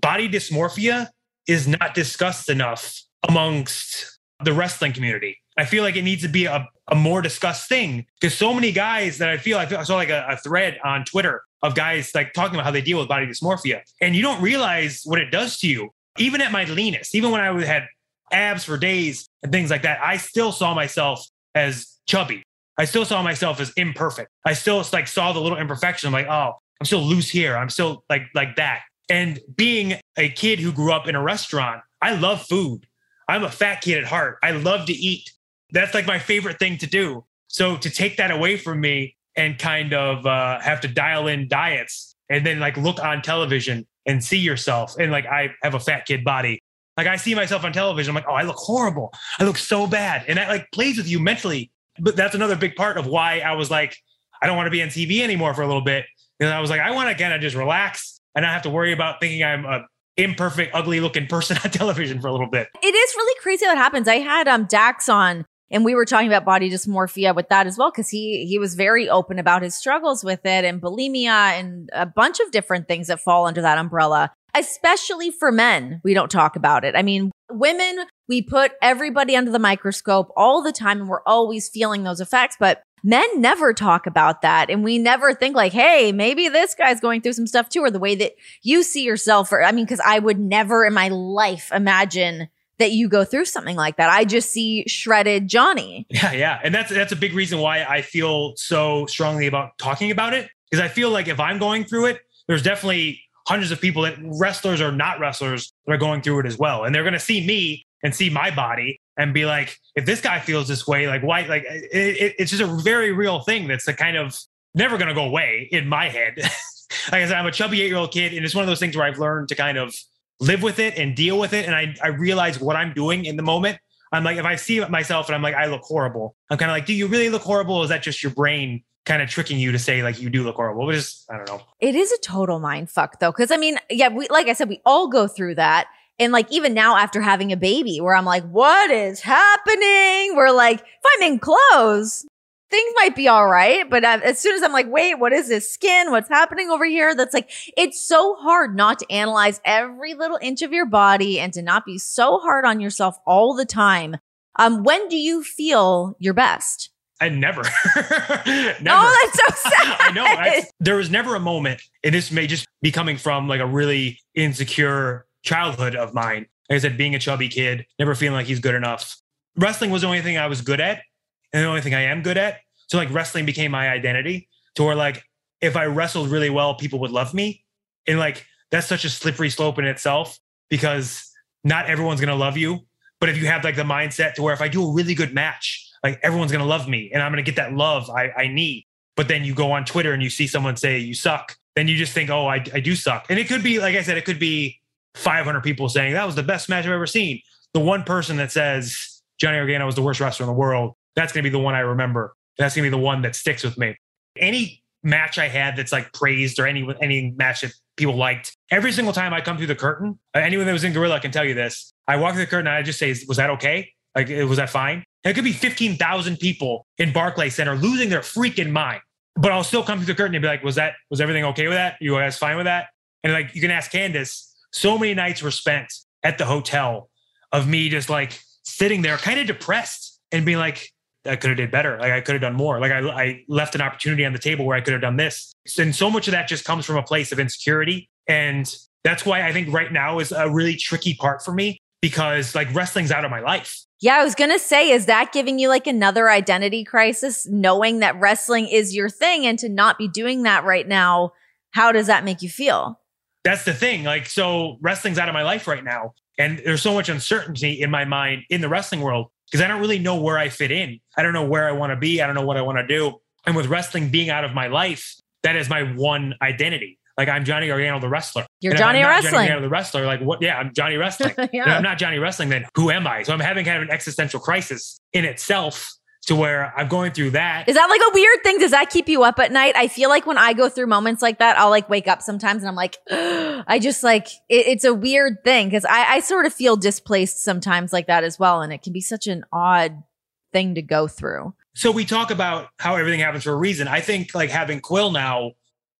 body dysmorphia is not discussed enough amongst the wrestling community. I feel like it needs to be a, a more discussed thing because so many guys that I feel I, feel, I saw like a, a thread on Twitter of guys like talking about how they deal with body dysmorphia, and you don't realize what it does to you. Even at my leanest, even when I had abs for days and things like that, I still saw myself as chubby. I still saw myself as imperfect. I still like saw the little imperfection. I'm like, oh, I'm still loose here. I'm still like like that. And being a kid who grew up in a restaurant, I love food. I'm a fat kid at heart. I love to eat. That's like my favorite thing to do. So to take that away from me and kind of uh, have to dial in diets and then like look on television and see yourself and like I have a fat kid body. Like I see myself on television. I'm like, oh, I look horrible. I look so bad. And that like plays with you mentally. But that's another big part of why I was like, I don't want to be on TV anymore for a little bit. And I was like, I want to kind of just relax and not have to worry about thinking I'm a imperfect, ugly looking person on television for a little bit. It is really crazy what happens. I had um Dax on and we were talking about body dysmorphia with that as well because he he was very open about his struggles with it and bulimia and a bunch of different things that fall under that umbrella especially for men. We don't talk about it. I mean women we put everybody under the microscope all the time and we're always feeling those effects but men never talk about that. And we never think like hey maybe this guy's going through some stuff too or the way that you see yourself or i mean because i would never in my life imagine that you go through something like that. I just see shredded Johnny. Yeah, yeah. And that's that's a big reason why I feel so strongly about talking about it. Because I feel like if I'm going through it, there's definitely hundreds of people that wrestlers or not wrestlers that are going through it as well. And they're gonna see me and see my body and be like, if this guy feels this way, like why? Like it, it, it's just a very real thing that's a kind of never going to go away in my head. like I said, I'm a chubby eight year old kid, and it's one of those things where I've learned to kind of live with it and deal with it. And I I realize what I'm doing in the moment. I'm like, if I see myself and I'm like, I look horrible. I'm kind of like, do you really look horrible? Or is that just your brain kind of tricking you to say like you do look horrible? But just I don't know. It is a total mind fuck though, because I mean, yeah, we like I said, we all go through that. And like even now after having a baby, where I'm like, what is happening? We're like, if I'm in clothes, things might be all right. But uh, as soon as I'm like, wait, what is this skin? What's happening over here? That's like, it's so hard not to analyze every little inch of your body and to not be so hard on yourself all the time. Um, when do you feel your best? I never. never. Oh, that's so sad. I know. I, there was never a moment, and this may just be coming from like a really insecure childhood of mine. Like I said, being a chubby kid, never feeling like he's good enough. Wrestling was the only thing I was good at, and the only thing I am good at. So like wrestling became my identity. To where like if I wrestled really well, people would love me, and like that's such a slippery slope in itself because not everyone's gonna love you. But if you have like the mindset to where if I do a really good match, like everyone's gonna love me and I'm gonna get that love I, I need. But then you go on Twitter and you see someone say you suck, then you just think, oh, I, I do suck. And it could be, like I said, it could be 500 people saying that was the best match I've ever seen. The one person that says Johnny Gargano was the worst wrestler in the world, that's gonna be the one I remember. That's gonna be the one that sticks with me. Any match I had that's like praised or any any match that people liked, every single time I come through the curtain, uh, anyone that was in Gorilla can tell you this. I walk through the curtain and I just say, was that okay? Like, was that fine? It could be 15,000 people in Barclay Center losing their freaking mind. But I'll still come through the curtain and be like, was that, was everything okay with that? You guys fine with that? And like, you can ask Candice, so many nights were spent at the hotel of me just like sitting there kind of depressed and being like, I could have did better. Like I could have done more. Like I, I left an opportunity on the table where I could have done this. And so much of that just comes from a place of insecurity. And that's why I think right now is a really tricky part for me because like wrestling's out of my life. Yeah, I was going to say, is that giving you like another identity crisis, knowing that wrestling is your thing and to not be doing that right now? How does that make you feel? That's the thing. Like, so wrestling's out of my life right now. And there's so much uncertainty in my mind in the wrestling world because I don't really know where I fit in. I don't know where I want to be. I don't know what I want to do. And with wrestling being out of my life, that is my one identity. Like I'm Johnny Gargano, the wrestler. You're Johnny Wrestling. Johnny Gargano, the wrestler. Like what? Yeah, I'm Johnny Wrestling. yeah. I'm not Johnny Wrestling. Then who am I? So I'm having kind of an existential crisis in itself to where I'm going through that. Is that like a weird thing? Does that keep you up at night? I feel like when I go through moments like that, I'll like wake up sometimes and I'm like, I just like, it, it's a weird thing because I, I sort of feel displaced sometimes like that as well. And it can be such an odd thing to go through. So we talk about how everything happens for a reason. I think like having Quill now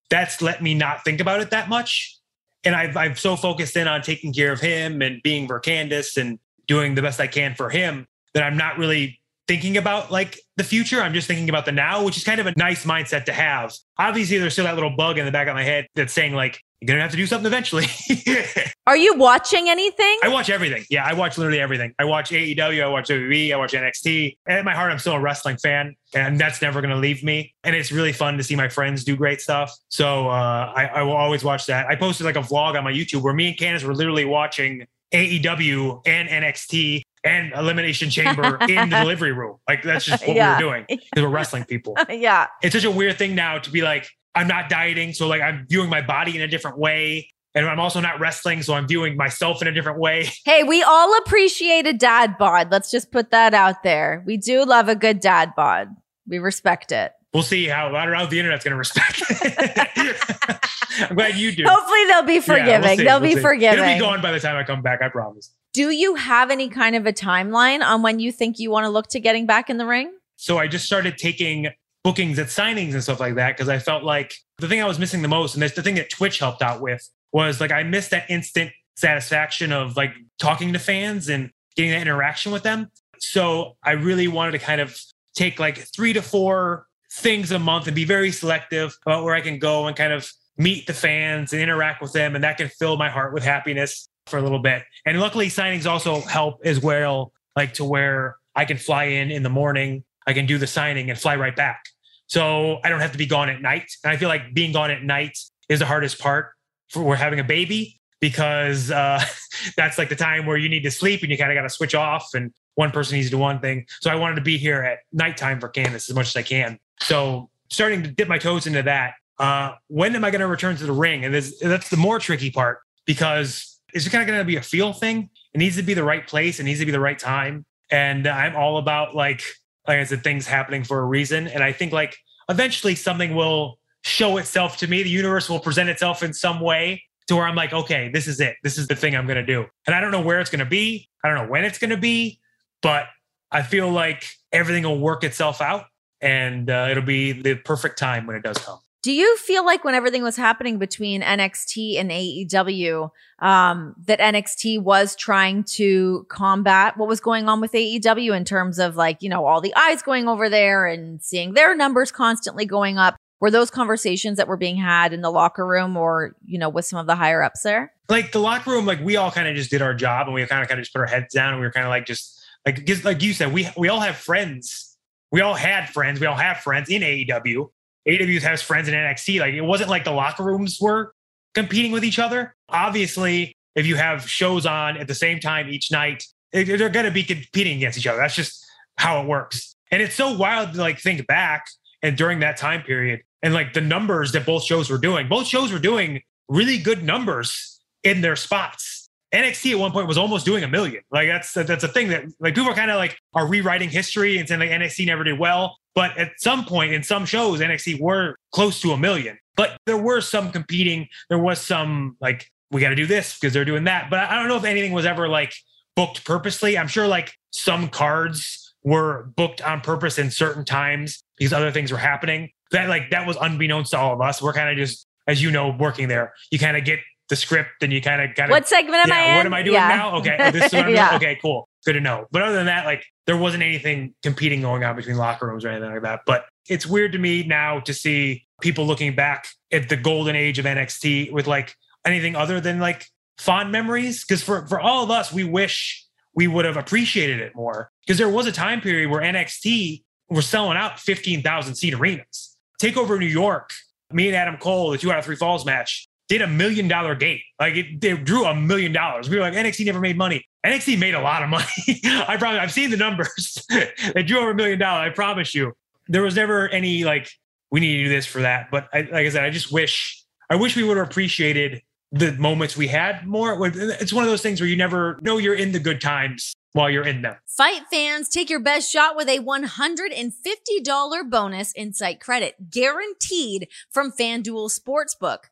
that's let me not think about it that much. And I've, I'm so focused in on taking care of him and being for Candice and doing the best I can for him that I'm not really thinking about like the future. I'm just thinking about the now, which is kind of a nice mindset to have. Obviously, there's still that little bug in the back of my head that's saying like, you're gonna have to do something eventually. Are you watching anything? I watch everything. Yeah, I watch literally everything. I watch AEW, I watch WWE, I watch NXT. And at my heart, I'm still a wrestling fan, and that's never gonna leave me. And it's really fun to see my friends do great stuff. So uh, I, I will always watch that. I posted like a vlog on my YouTube where me and Candice were literally watching AEW and NXT and Elimination Chamber in the delivery room. Like that's just what yeah. we were doing because we're wrestling people. yeah. It's such a weird thing now to be like, I'm not dieting. So like I'm viewing my body in a different way. And I'm also not wrestling, so I'm viewing myself in a different way. Hey, we all appreciate a dad bod. Let's just put that out there. We do love a good dad bod. We respect it. We'll see how I don't know if the internet's going to respect. it. I'm glad you do. Hopefully, they'll be forgiving. Yeah, we'll they'll we'll be see. forgiving. It'll be gone by the time I come back. I promise. Do you have any kind of a timeline on when you think you want to look to getting back in the ring? So I just started taking bookings at signings and stuff like that because I felt like the thing I was missing the most, and that's the thing that Twitch helped out with, was like I missed that instant satisfaction of like talking to fans and getting that interaction with them. So I really wanted to kind of take like three to four things a month and be very selective about where I can go and kind of meet the fans and interact with them. And that can fill my heart with happiness. For a little bit. And luckily, signings also help as well, like to where I can fly in in the morning, I can do the signing and fly right back. So I don't have to be gone at night. And I feel like being gone at night is the hardest part for we're having a baby because uh, that's like the time where you need to sleep and you kind of got to switch off and one person needs to do one thing. So I wanted to be here at nighttime for Candice as much as I can. So starting to dip my toes into that. Uh, when am I going to return to the ring? And this, that's the more tricky part because it's just kind of going to be a feel thing. It needs to be the right place. It needs to be the right time. And I'm all about like, like I said, things happening for a reason. And I think like eventually something will show itself to me. The universe will present itself in some way to where I'm like, okay, this is it. This is the thing I'm going to do. And I don't know where it's going to be. I don't know when it's going to be, but I feel like everything will work itself out and uh, it'll be the perfect time when it does come. Do you feel like when everything was happening between NXT and AEW, um, that NXT was trying to combat what was going on with AEW in terms of like, you know, all the eyes going over there and seeing their numbers constantly going up? Were those conversations that were being had in the locker room or, you know, with some of the higher ups there? Like the locker room, like we all kind of just did our job and we kind of kind of just put our heads down and we were kind of like just like like you said, we we all have friends. We all had friends. We all have friends in AEW AEW has friends in NXT. Like it wasn't like the locker rooms were competing with each other. Obviously, if you have shows on at the same time each night, they're going to be competing against each other. That's just how it works. And it's so wild to like think back and during that time period and like the numbers that both shows were doing. Both shows were doing really good numbers in their spots. NXT at one point was almost doing a million. Like that's that's a thing that like people are kind of like are rewriting history and saying like NXT never did well. But at some point in some shows, NXT were close to a million. But there were some competing. There was some like we got to do this because they're doing that. But I don't know if anything was ever like booked purposely. I'm sure like some cards were booked on purpose in certain times because other things were happening. That like that was unbeknownst to all of us. We're kind of just, as you know, working there. You kind of get the script and you kind of got what segment am yeah, I in? What am I doing yeah. now? Okay, oh, this is what I'm yeah. doing. Okay, cool, good to know. But other than that, like there wasn't anything competing going on between locker rooms or anything like that. But it's weird to me now to see people looking back at the golden age of NXT with like anything other than like fond memories. Because for for all of us, we wish we would have appreciated it more. Because there was a time period where NXT were selling out 15,000 seat arenas. Takeover New York, me and Adam Cole, the two out of three falls match, did a million dollar gate. Like it, they drew a million dollars. We were like, NXT never made money. NXT made a lot of money. I probably I've seen the numbers. they drew over a million dollars. I promise you. There was never any like we need to do this for that. But I, like I said, I just wish I wish we would have appreciated the moments we had more. It's one of those things where you never know you're in the good times while you're in them. Fight fans, take your best shot with a $150 bonus insight credit guaranteed from FanDuel Sportsbook.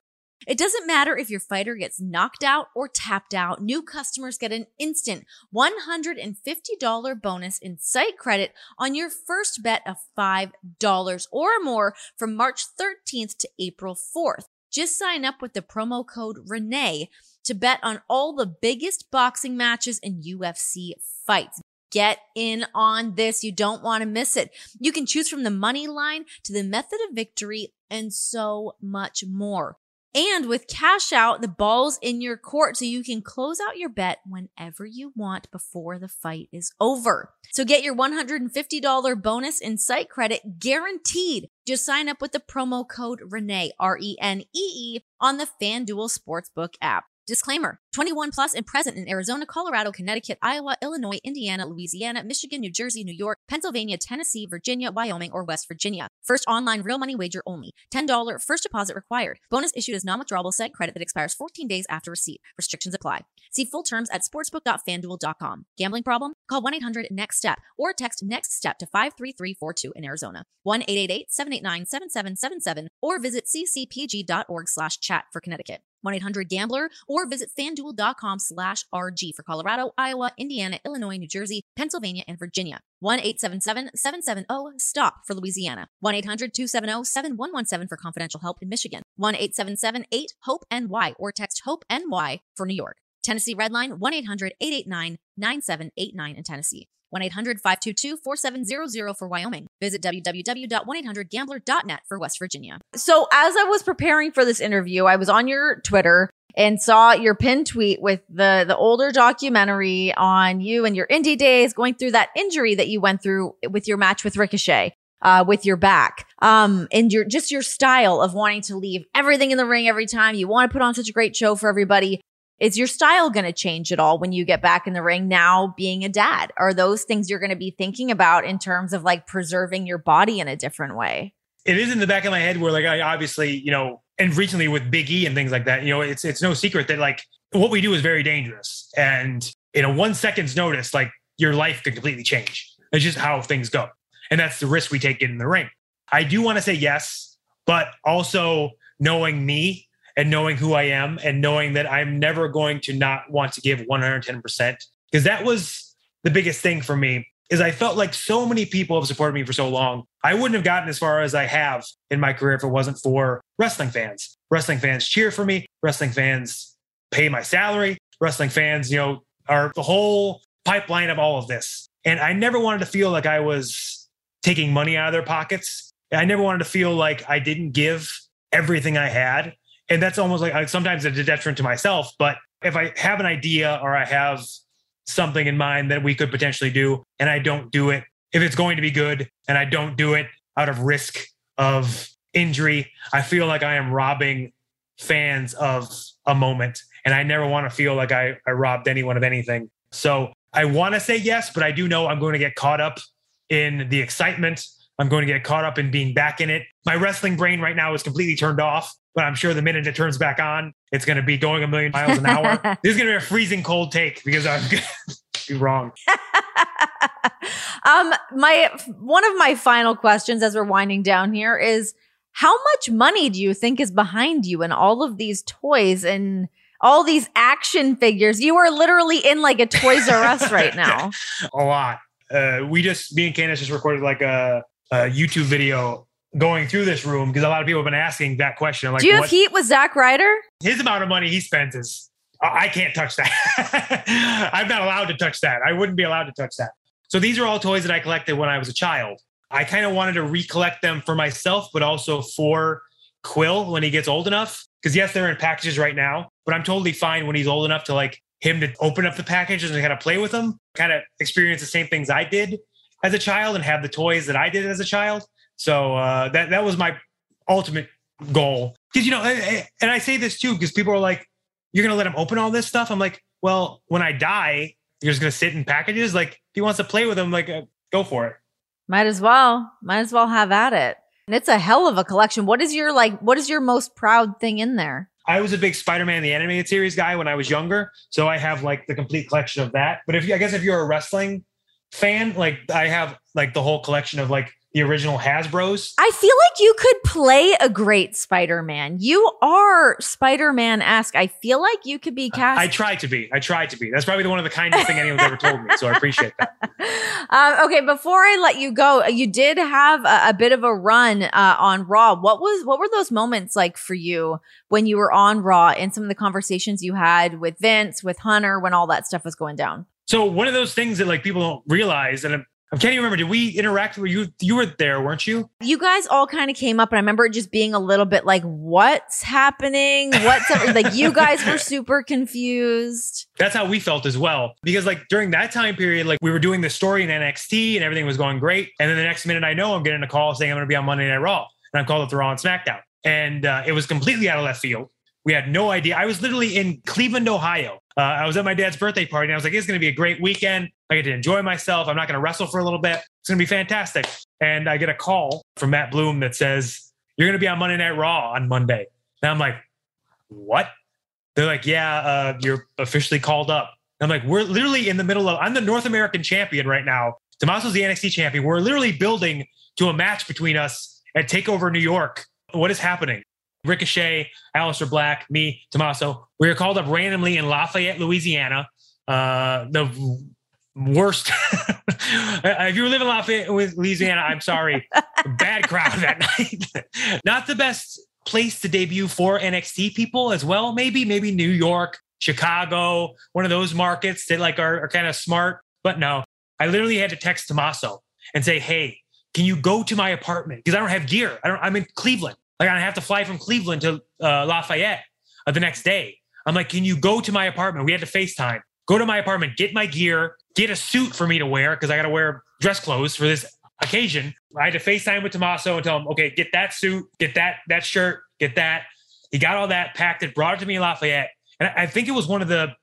It doesn't matter if your fighter gets knocked out or tapped out, new customers get an instant $150 bonus in site credit on your first bet of $5 or more from March 13th to April 4th. Just sign up with the promo code Renee to bet on all the biggest boxing matches and UFC fights. Get in on this. You don't want to miss it. You can choose from the money line to the method of victory and so much more. And with cash out, the ball's in your court so you can close out your bet whenever you want before the fight is over. So get your $150 bonus in site credit guaranteed. Just sign up with the promo code Renee, R E N E E, on the FanDuel Sportsbook app. Disclaimer 21 plus and present in Arizona, Colorado, Connecticut, Iowa, Illinois, Indiana, Louisiana, Michigan, New Jersey, New York, Pennsylvania, Tennessee, Virginia, Wyoming, or West Virginia. First online real money wager only. $10 first deposit required. Bonus issued as non withdrawable site credit that expires 14 days after receipt. Restrictions apply. See full terms at sportsbook.fanduel.com. Gambling problem? Call 1 800 NEXT STEP or text NEXT STEP to 53342 in Arizona. 1 888 789 7777 or visit ccpg.org slash chat for Connecticut. 1-800-GAMBLER or visit fanduel.com slash RG for Colorado, Iowa, Indiana, Illinois, New Jersey, Pennsylvania, and Virginia. 1-877-770-STOP for Louisiana. 1-800-270-7117 for confidential help in Michigan. 1-877-8-HOPE-NY or text HOPE-NY for New York. Tennessee Redline 1-800-889-9789 in Tennessee. 1 800 522 4700 for Wyoming. Visit www.1800gambler.net for West Virginia. So, as I was preparing for this interview, I was on your Twitter and saw your pin tweet with the the older documentary on you and your indie days going through that injury that you went through with your match with Ricochet uh, with your back. Um, and your just your style of wanting to leave everything in the ring every time. You want to put on such a great show for everybody. Is your style going to change at all when you get back in the ring now being a dad? Are those things you're going to be thinking about in terms of like preserving your body in a different way? It is in the back of my head where like I obviously, you know, and recently with Big E and things like that, you know, it's it's no secret that like what we do is very dangerous. And in a one second's notice, like your life could completely change. It's just how things go. And that's the risk we take in the ring. I do want to say yes, but also knowing me and knowing who I am and knowing that I'm never going to not want to give 110% because that was the biggest thing for me is I felt like so many people have supported me for so long. I wouldn't have gotten as far as I have in my career if it wasn't for wrestling fans. Wrestling fans cheer for me. Wrestling fans pay my salary. Wrestling fans, you know, are the whole pipeline of all of this. And I never wanted to feel like I was taking money out of their pockets. I never wanted to feel like I didn't give everything I had. And that's almost like sometimes a detriment to myself. But if I have an idea or I have something in mind that we could potentially do and I don't do it, if it's going to be good and I don't do it out of risk of injury, I feel like I am robbing fans of a moment. And I never want to feel like I, I robbed anyone of anything. So I want to say yes, but I do know I'm going to get caught up in the excitement. I'm going to get caught up in being back in it. My wrestling brain right now is completely turned off, but I'm sure the minute it turns back on, it's going to be going a million miles an hour. this is going to be a freezing cold take because I'm going to be wrong. um, my one of my final questions as we're winding down here is how much money do you think is behind you and all of these toys and all these action figures? You are literally in like a Toys R Us right now. a lot uh, we just me and Candice just recorded like a, a YouTube video going through this room because a lot of people have been asking that question. Like, do you have what, heat with Zack Ryder? His amount of money he spends is I can't touch that. I'm not allowed to touch that. I wouldn't be allowed to touch that. So these are all toys that I collected when I was a child. I kind of wanted to recollect them for myself, but also for Quill when he gets old enough. Because yes, they're in packages right now, but I'm totally fine when he's old enough to like him to open up the packages and kind of play with them, kind of experience the same things I did as a child and have the toys that I did as a child. So uh, that that was my ultimate goal. Because you know, and I say this too because people are like, "You're to let him open all this stuff?" I'm like, "Well, when I die, you're just to sit in packages. Like, if he wants to play with them, like, uh, go for it." Might as well. Might as well have at it. And it's a hell of a collection. What is your like? What is your most proud thing in there? I was a big Spider-Man the animated series guy when I was younger, so I have like the complete collection of that. But if you, I guess if you're a wrestling fan, like I have like the whole collection of like the original Hasbro's. I feel like you could play a great Spider-Man. You are Spider-Man esque. I feel like you could be cast. I try to be. I try to be. That's probably the one of the kindest thing anyone's ever told me. So I appreciate that. Um, okay, before I let you go, you did have a, a bit of a run uh, on Raw. What was what were those moments like for you when you were on Raw and some of the conversations you had with Vince, with Hunter, when all that stuff was going down? So one of those things that like people don't realize, and I can't even remember. Did we interact? Were you you were there, weren't you? You guys all kind of came up, and I remember it just being a little bit like, "What's happening? What's like?" You guys were super confused. That's how we felt as well, because like during that time period, like we were doing the story in NXT, and everything was going great, and then the next minute, I know I'm getting a call saying I'm going to be on Monday Night Raw, and I'm called up to Raw and SmackDown, and uh, it was completely out of left field. We had no idea. I was literally in Cleveland, Ohio. Uh, I was at my dad's birthday party, and I was like, "It's going to be a great weekend." I get to enjoy myself. I'm not going to wrestle for a little bit. It's going to be fantastic. And I get a call from Matt Bloom that says, You're going to be on Monday Night Raw on Monday. And I'm like, What? They're like, Yeah, uh, you're officially called up. And I'm like, We're literally in the middle of, I'm the North American champion right now. Tommaso's the NXT champion. We're literally building to a match between us at TakeOver New York. What is happening? Ricochet, Aleister Black, me, Tommaso. We were called up randomly in Lafayette, Louisiana. Uh, the worst. if you live in Lafayette, Louisiana, I'm sorry. Bad crowd that night. Not the best place to debut for NXT people as well. Maybe, maybe New York, Chicago, one of those markets that like are, are kind of smart. But no, I literally had to text Tommaso and say, "Hey, can you go to my apartment? Because I don't have gear. I don't. I'm in Cleveland. Like I have to fly from Cleveland to uh, Lafayette uh, the next day. I'm like, can you go to my apartment? We had to FaceTime. Go to my apartment, get my gear, get a suit for me to wear because I got to wear dress clothes for this occasion. I had to FaceTime with Tommaso and tell him, okay, get that suit, get that that shirt, get that. He got all that, packed it, brought it to me in Lafayette. And I think it was one of the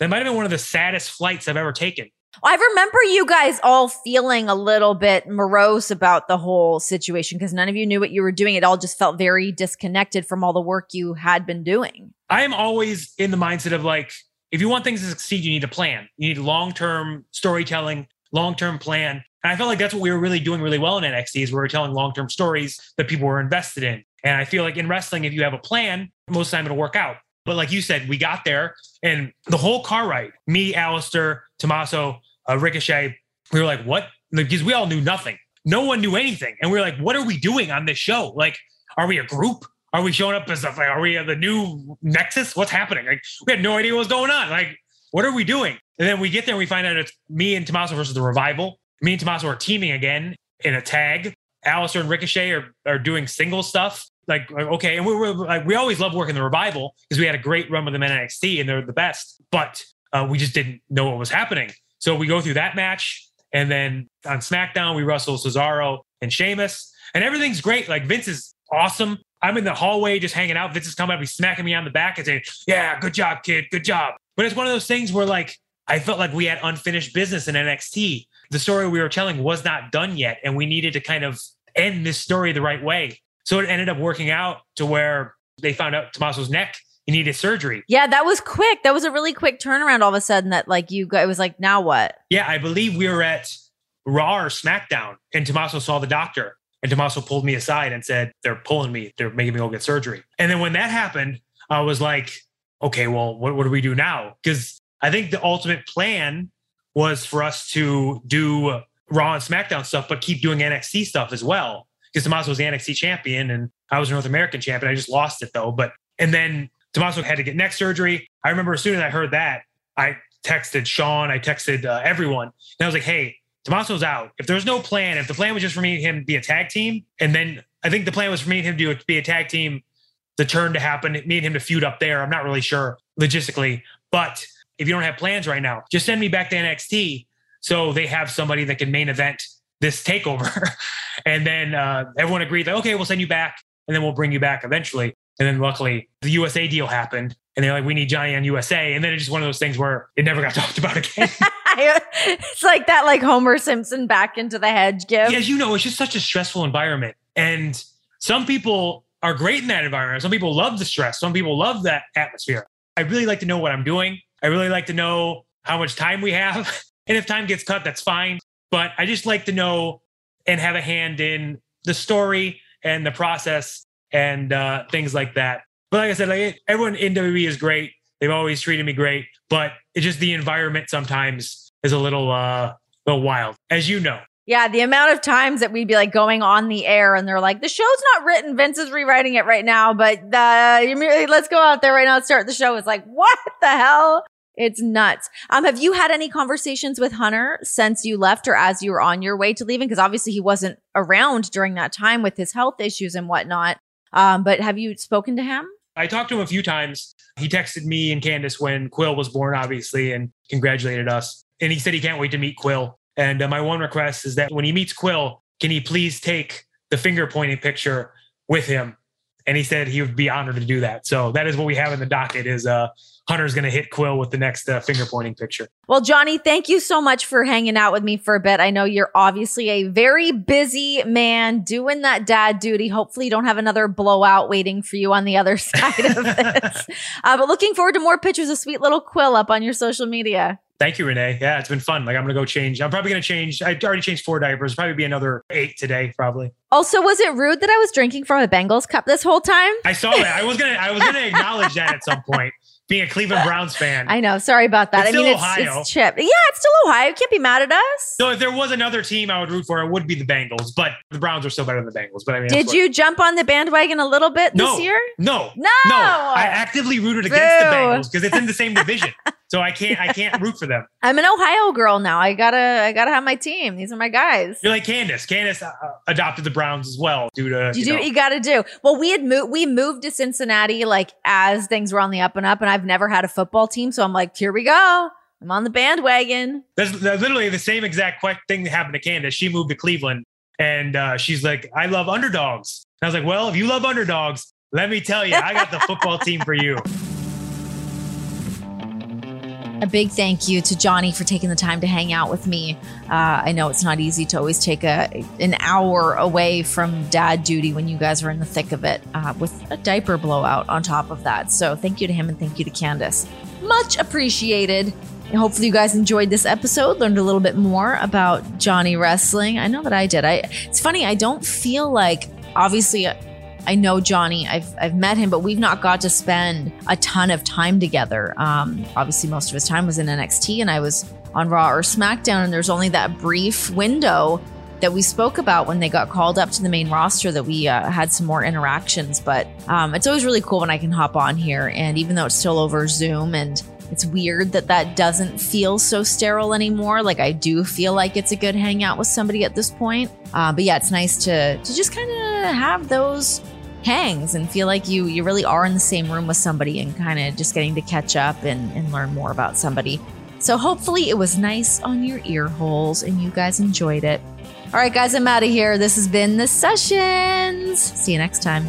that might have been one of the saddest flights I've ever taken. I remember you guys all feeling a little bit morose about the whole situation because none of you knew what you were doing. It all just felt very disconnected from all the work you had been doing. I am always in the mindset of like, if you want things to succeed, you need a plan. You need long term storytelling, long term plan. And I felt like that's what we were really doing really well in NXT is we were telling long term stories that people were invested in. And I feel like in wrestling, if you have a plan, most of the time it'll work out. But like you said, we got there and the whole car ride, me, Aleister, Tommaso, uh, Ricochet, we were like, what? Because we all knew nothing. No one knew anything. And we were like, what are we doing on this show? Like, are we a group? Are we showing up as a, Like, are we the new Nexus? What's happening? Like, we had no idea what was going on. Like, what are we doing? And then we get there and we find out it's me and Tommaso versus the Revival. Me and Tommaso are teaming again in a tag. Aleister and Ricochet are, are doing single stuff like okay, and we were like we always loved working the revival because we had a great run with them in NXT and they're the best, but uh, we just didn't know what was happening. So we go through that match, and then on SmackDown we wrestle Cesaro and Sheamus, and everything's great. Like Vince is awesome. I'm in the hallway just hanging out. Vince is coming up, he's smacking me on the back and saying, "Yeah, good job, kid, good job." But it's one of those things where like I felt like we had unfinished business in NXT. The story we were telling was not done yet, and we needed to kind of end this story the right way. So it ended up working out to where they found out Tommaso's neck he needed surgery. Yeah, that was quick. That was a really quick turnaround. All of a sudden, that like you, got, it was like, now what? Yeah, I believe we were at Raw or SmackDown, and Tommaso saw the doctor, and Tommaso pulled me aside and said, "They're pulling me. They're making me go get surgery." And then when that happened, I was like, "Okay, well, what, what do we do now?" Because I think the ultimate plan was for us to do Raw and SmackDown stuff, but keep doing NXT stuff as well because Tommaso was the NXT champion and I was North American champion. I just lost it though. But and then Tommaso had to get neck surgery. I remember as soon as I heard that, I texted Sean, I texted uh, everyone, and I was like, "Hey, Tommaso's out. If there's no plan, if the plan was just for me and him to be a tag team, and then I think the plan was for me and him to be a tag team, the turn to happen, me and him to feud up there. I'm not really sure logistically, but if you don't have plans right now, just send me back to NXT so they have somebody that can main event this takeover. and then uh, everyone agreed that, okay, we'll send you back and then we'll bring you back eventually. And then luckily the USA deal happened and they're like, we need Johnny on USA. And then it's just one of those things where it never got talked about again. it's like that, like Homer Simpson back into the hedge gift. Yeah, as you know, it's just such a stressful environment. And some people are great in that environment. Some people love the stress. Some people love that atmosphere. I really like to know what I'm doing. I really like to know how much time we have. And if time gets cut, that's fine but I just like to know and have a hand in the story and the process and uh, things like that. But like I said, like everyone in WWE is great. They've always treated me great, but it's just the environment sometimes is a little uh, little wild, as you know. Yeah, the amount of times that we'd be like going on the air and they're like, the show's not written. Vince is rewriting it right now, but uh, let's go out there right now and start the show. It's like, what the hell? It's nuts. Um, have you had any conversations with Hunter since you left or as you were on your way to leaving? Because obviously he wasn't around during that time with his health issues and whatnot. Um, but have you spoken to him? I talked to him a few times. He texted me and Candice when Quill was born, obviously, and congratulated us. And he said he can't wait to meet Quill. And uh, my one request is that when he meets Quill, can he please take the finger pointing picture with him? And he said he would be honored to do that. So that is what we have in the docket is uh, Hunter's going to hit Quill with the next uh, finger pointing picture. Well, Johnny, thank you so much for hanging out with me for a bit. I know you're obviously a very busy man doing that dad duty. Hopefully, you don't have another blowout waiting for you on the other side of this. uh, but looking forward to more pictures of sweet little Quill up on your social media. Thank you, Renee. Yeah, it's been fun. Like I'm gonna go change. I'm probably gonna change. I already changed four diapers. Probably be another eight today, probably. Also, was it rude that I was drinking from a Bengals cup this whole time? I saw that. I was gonna. I was gonna acknowledge that at some point being a Cleveland Browns fan. I know. Sorry about that. It's I mean, it's, Ohio. it's Chip. Yeah, it's still Ohio. You can't be mad at us. So if there was another team I would root for, it would be the Bengals. But the Browns are still better than the Bengals. But I mean, did you jump on the bandwagon a little bit no, this year? No, no, no. I actively rooted Boo. against the Bengals because it's in the same division. So I can't I can't root for them. I'm an Ohio girl now. I gotta I gotta have my team. These are my guys. You're like Candice. Candice uh, adopted the Browns as well due to You, you do know, what you gotta do. Well, we had moved we moved to Cincinnati like as things were on the up and up, and I've never had a football team, so I'm like, here we go. I'm on the bandwagon. That's, that's literally the same exact thing that happened to Candice. She moved to Cleveland and uh, she's like, I love underdogs. And I was like, well, if you love underdogs, let me tell you, I got the football team for you. A big thank you to Johnny for taking the time to hang out with me. Uh, I know it's not easy to always take a an hour away from dad duty when you guys are in the thick of it, uh, with a diaper blowout on top of that. So thank you to him and thank you to Candice. Much appreciated. And hopefully you guys enjoyed this episode, learned a little bit more about Johnny wrestling. I know that I did. I it's funny, I don't feel like obviously I know Johnny. I've I've met him, but we've not got to spend a ton of time together. Um, obviously, most of his time was in NXT, and I was on Raw or SmackDown. And there's only that brief window that we spoke about when they got called up to the main roster that we uh, had some more interactions. But um, it's always really cool when I can hop on here, and even though it's still over Zoom and it's weird that that doesn't feel so sterile anymore. Like I do feel like it's a good hangout with somebody at this point. Uh, but yeah, it's nice to to just kind of have those hangs and feel like you you really are in the same room with somebody and kind of just getting to catch up and, and learn more about somebody. So hopefully it was nice on your ear holes and you guys enjoyed it. All right, guys, I'm out of here. This has been the sessions. See you next time.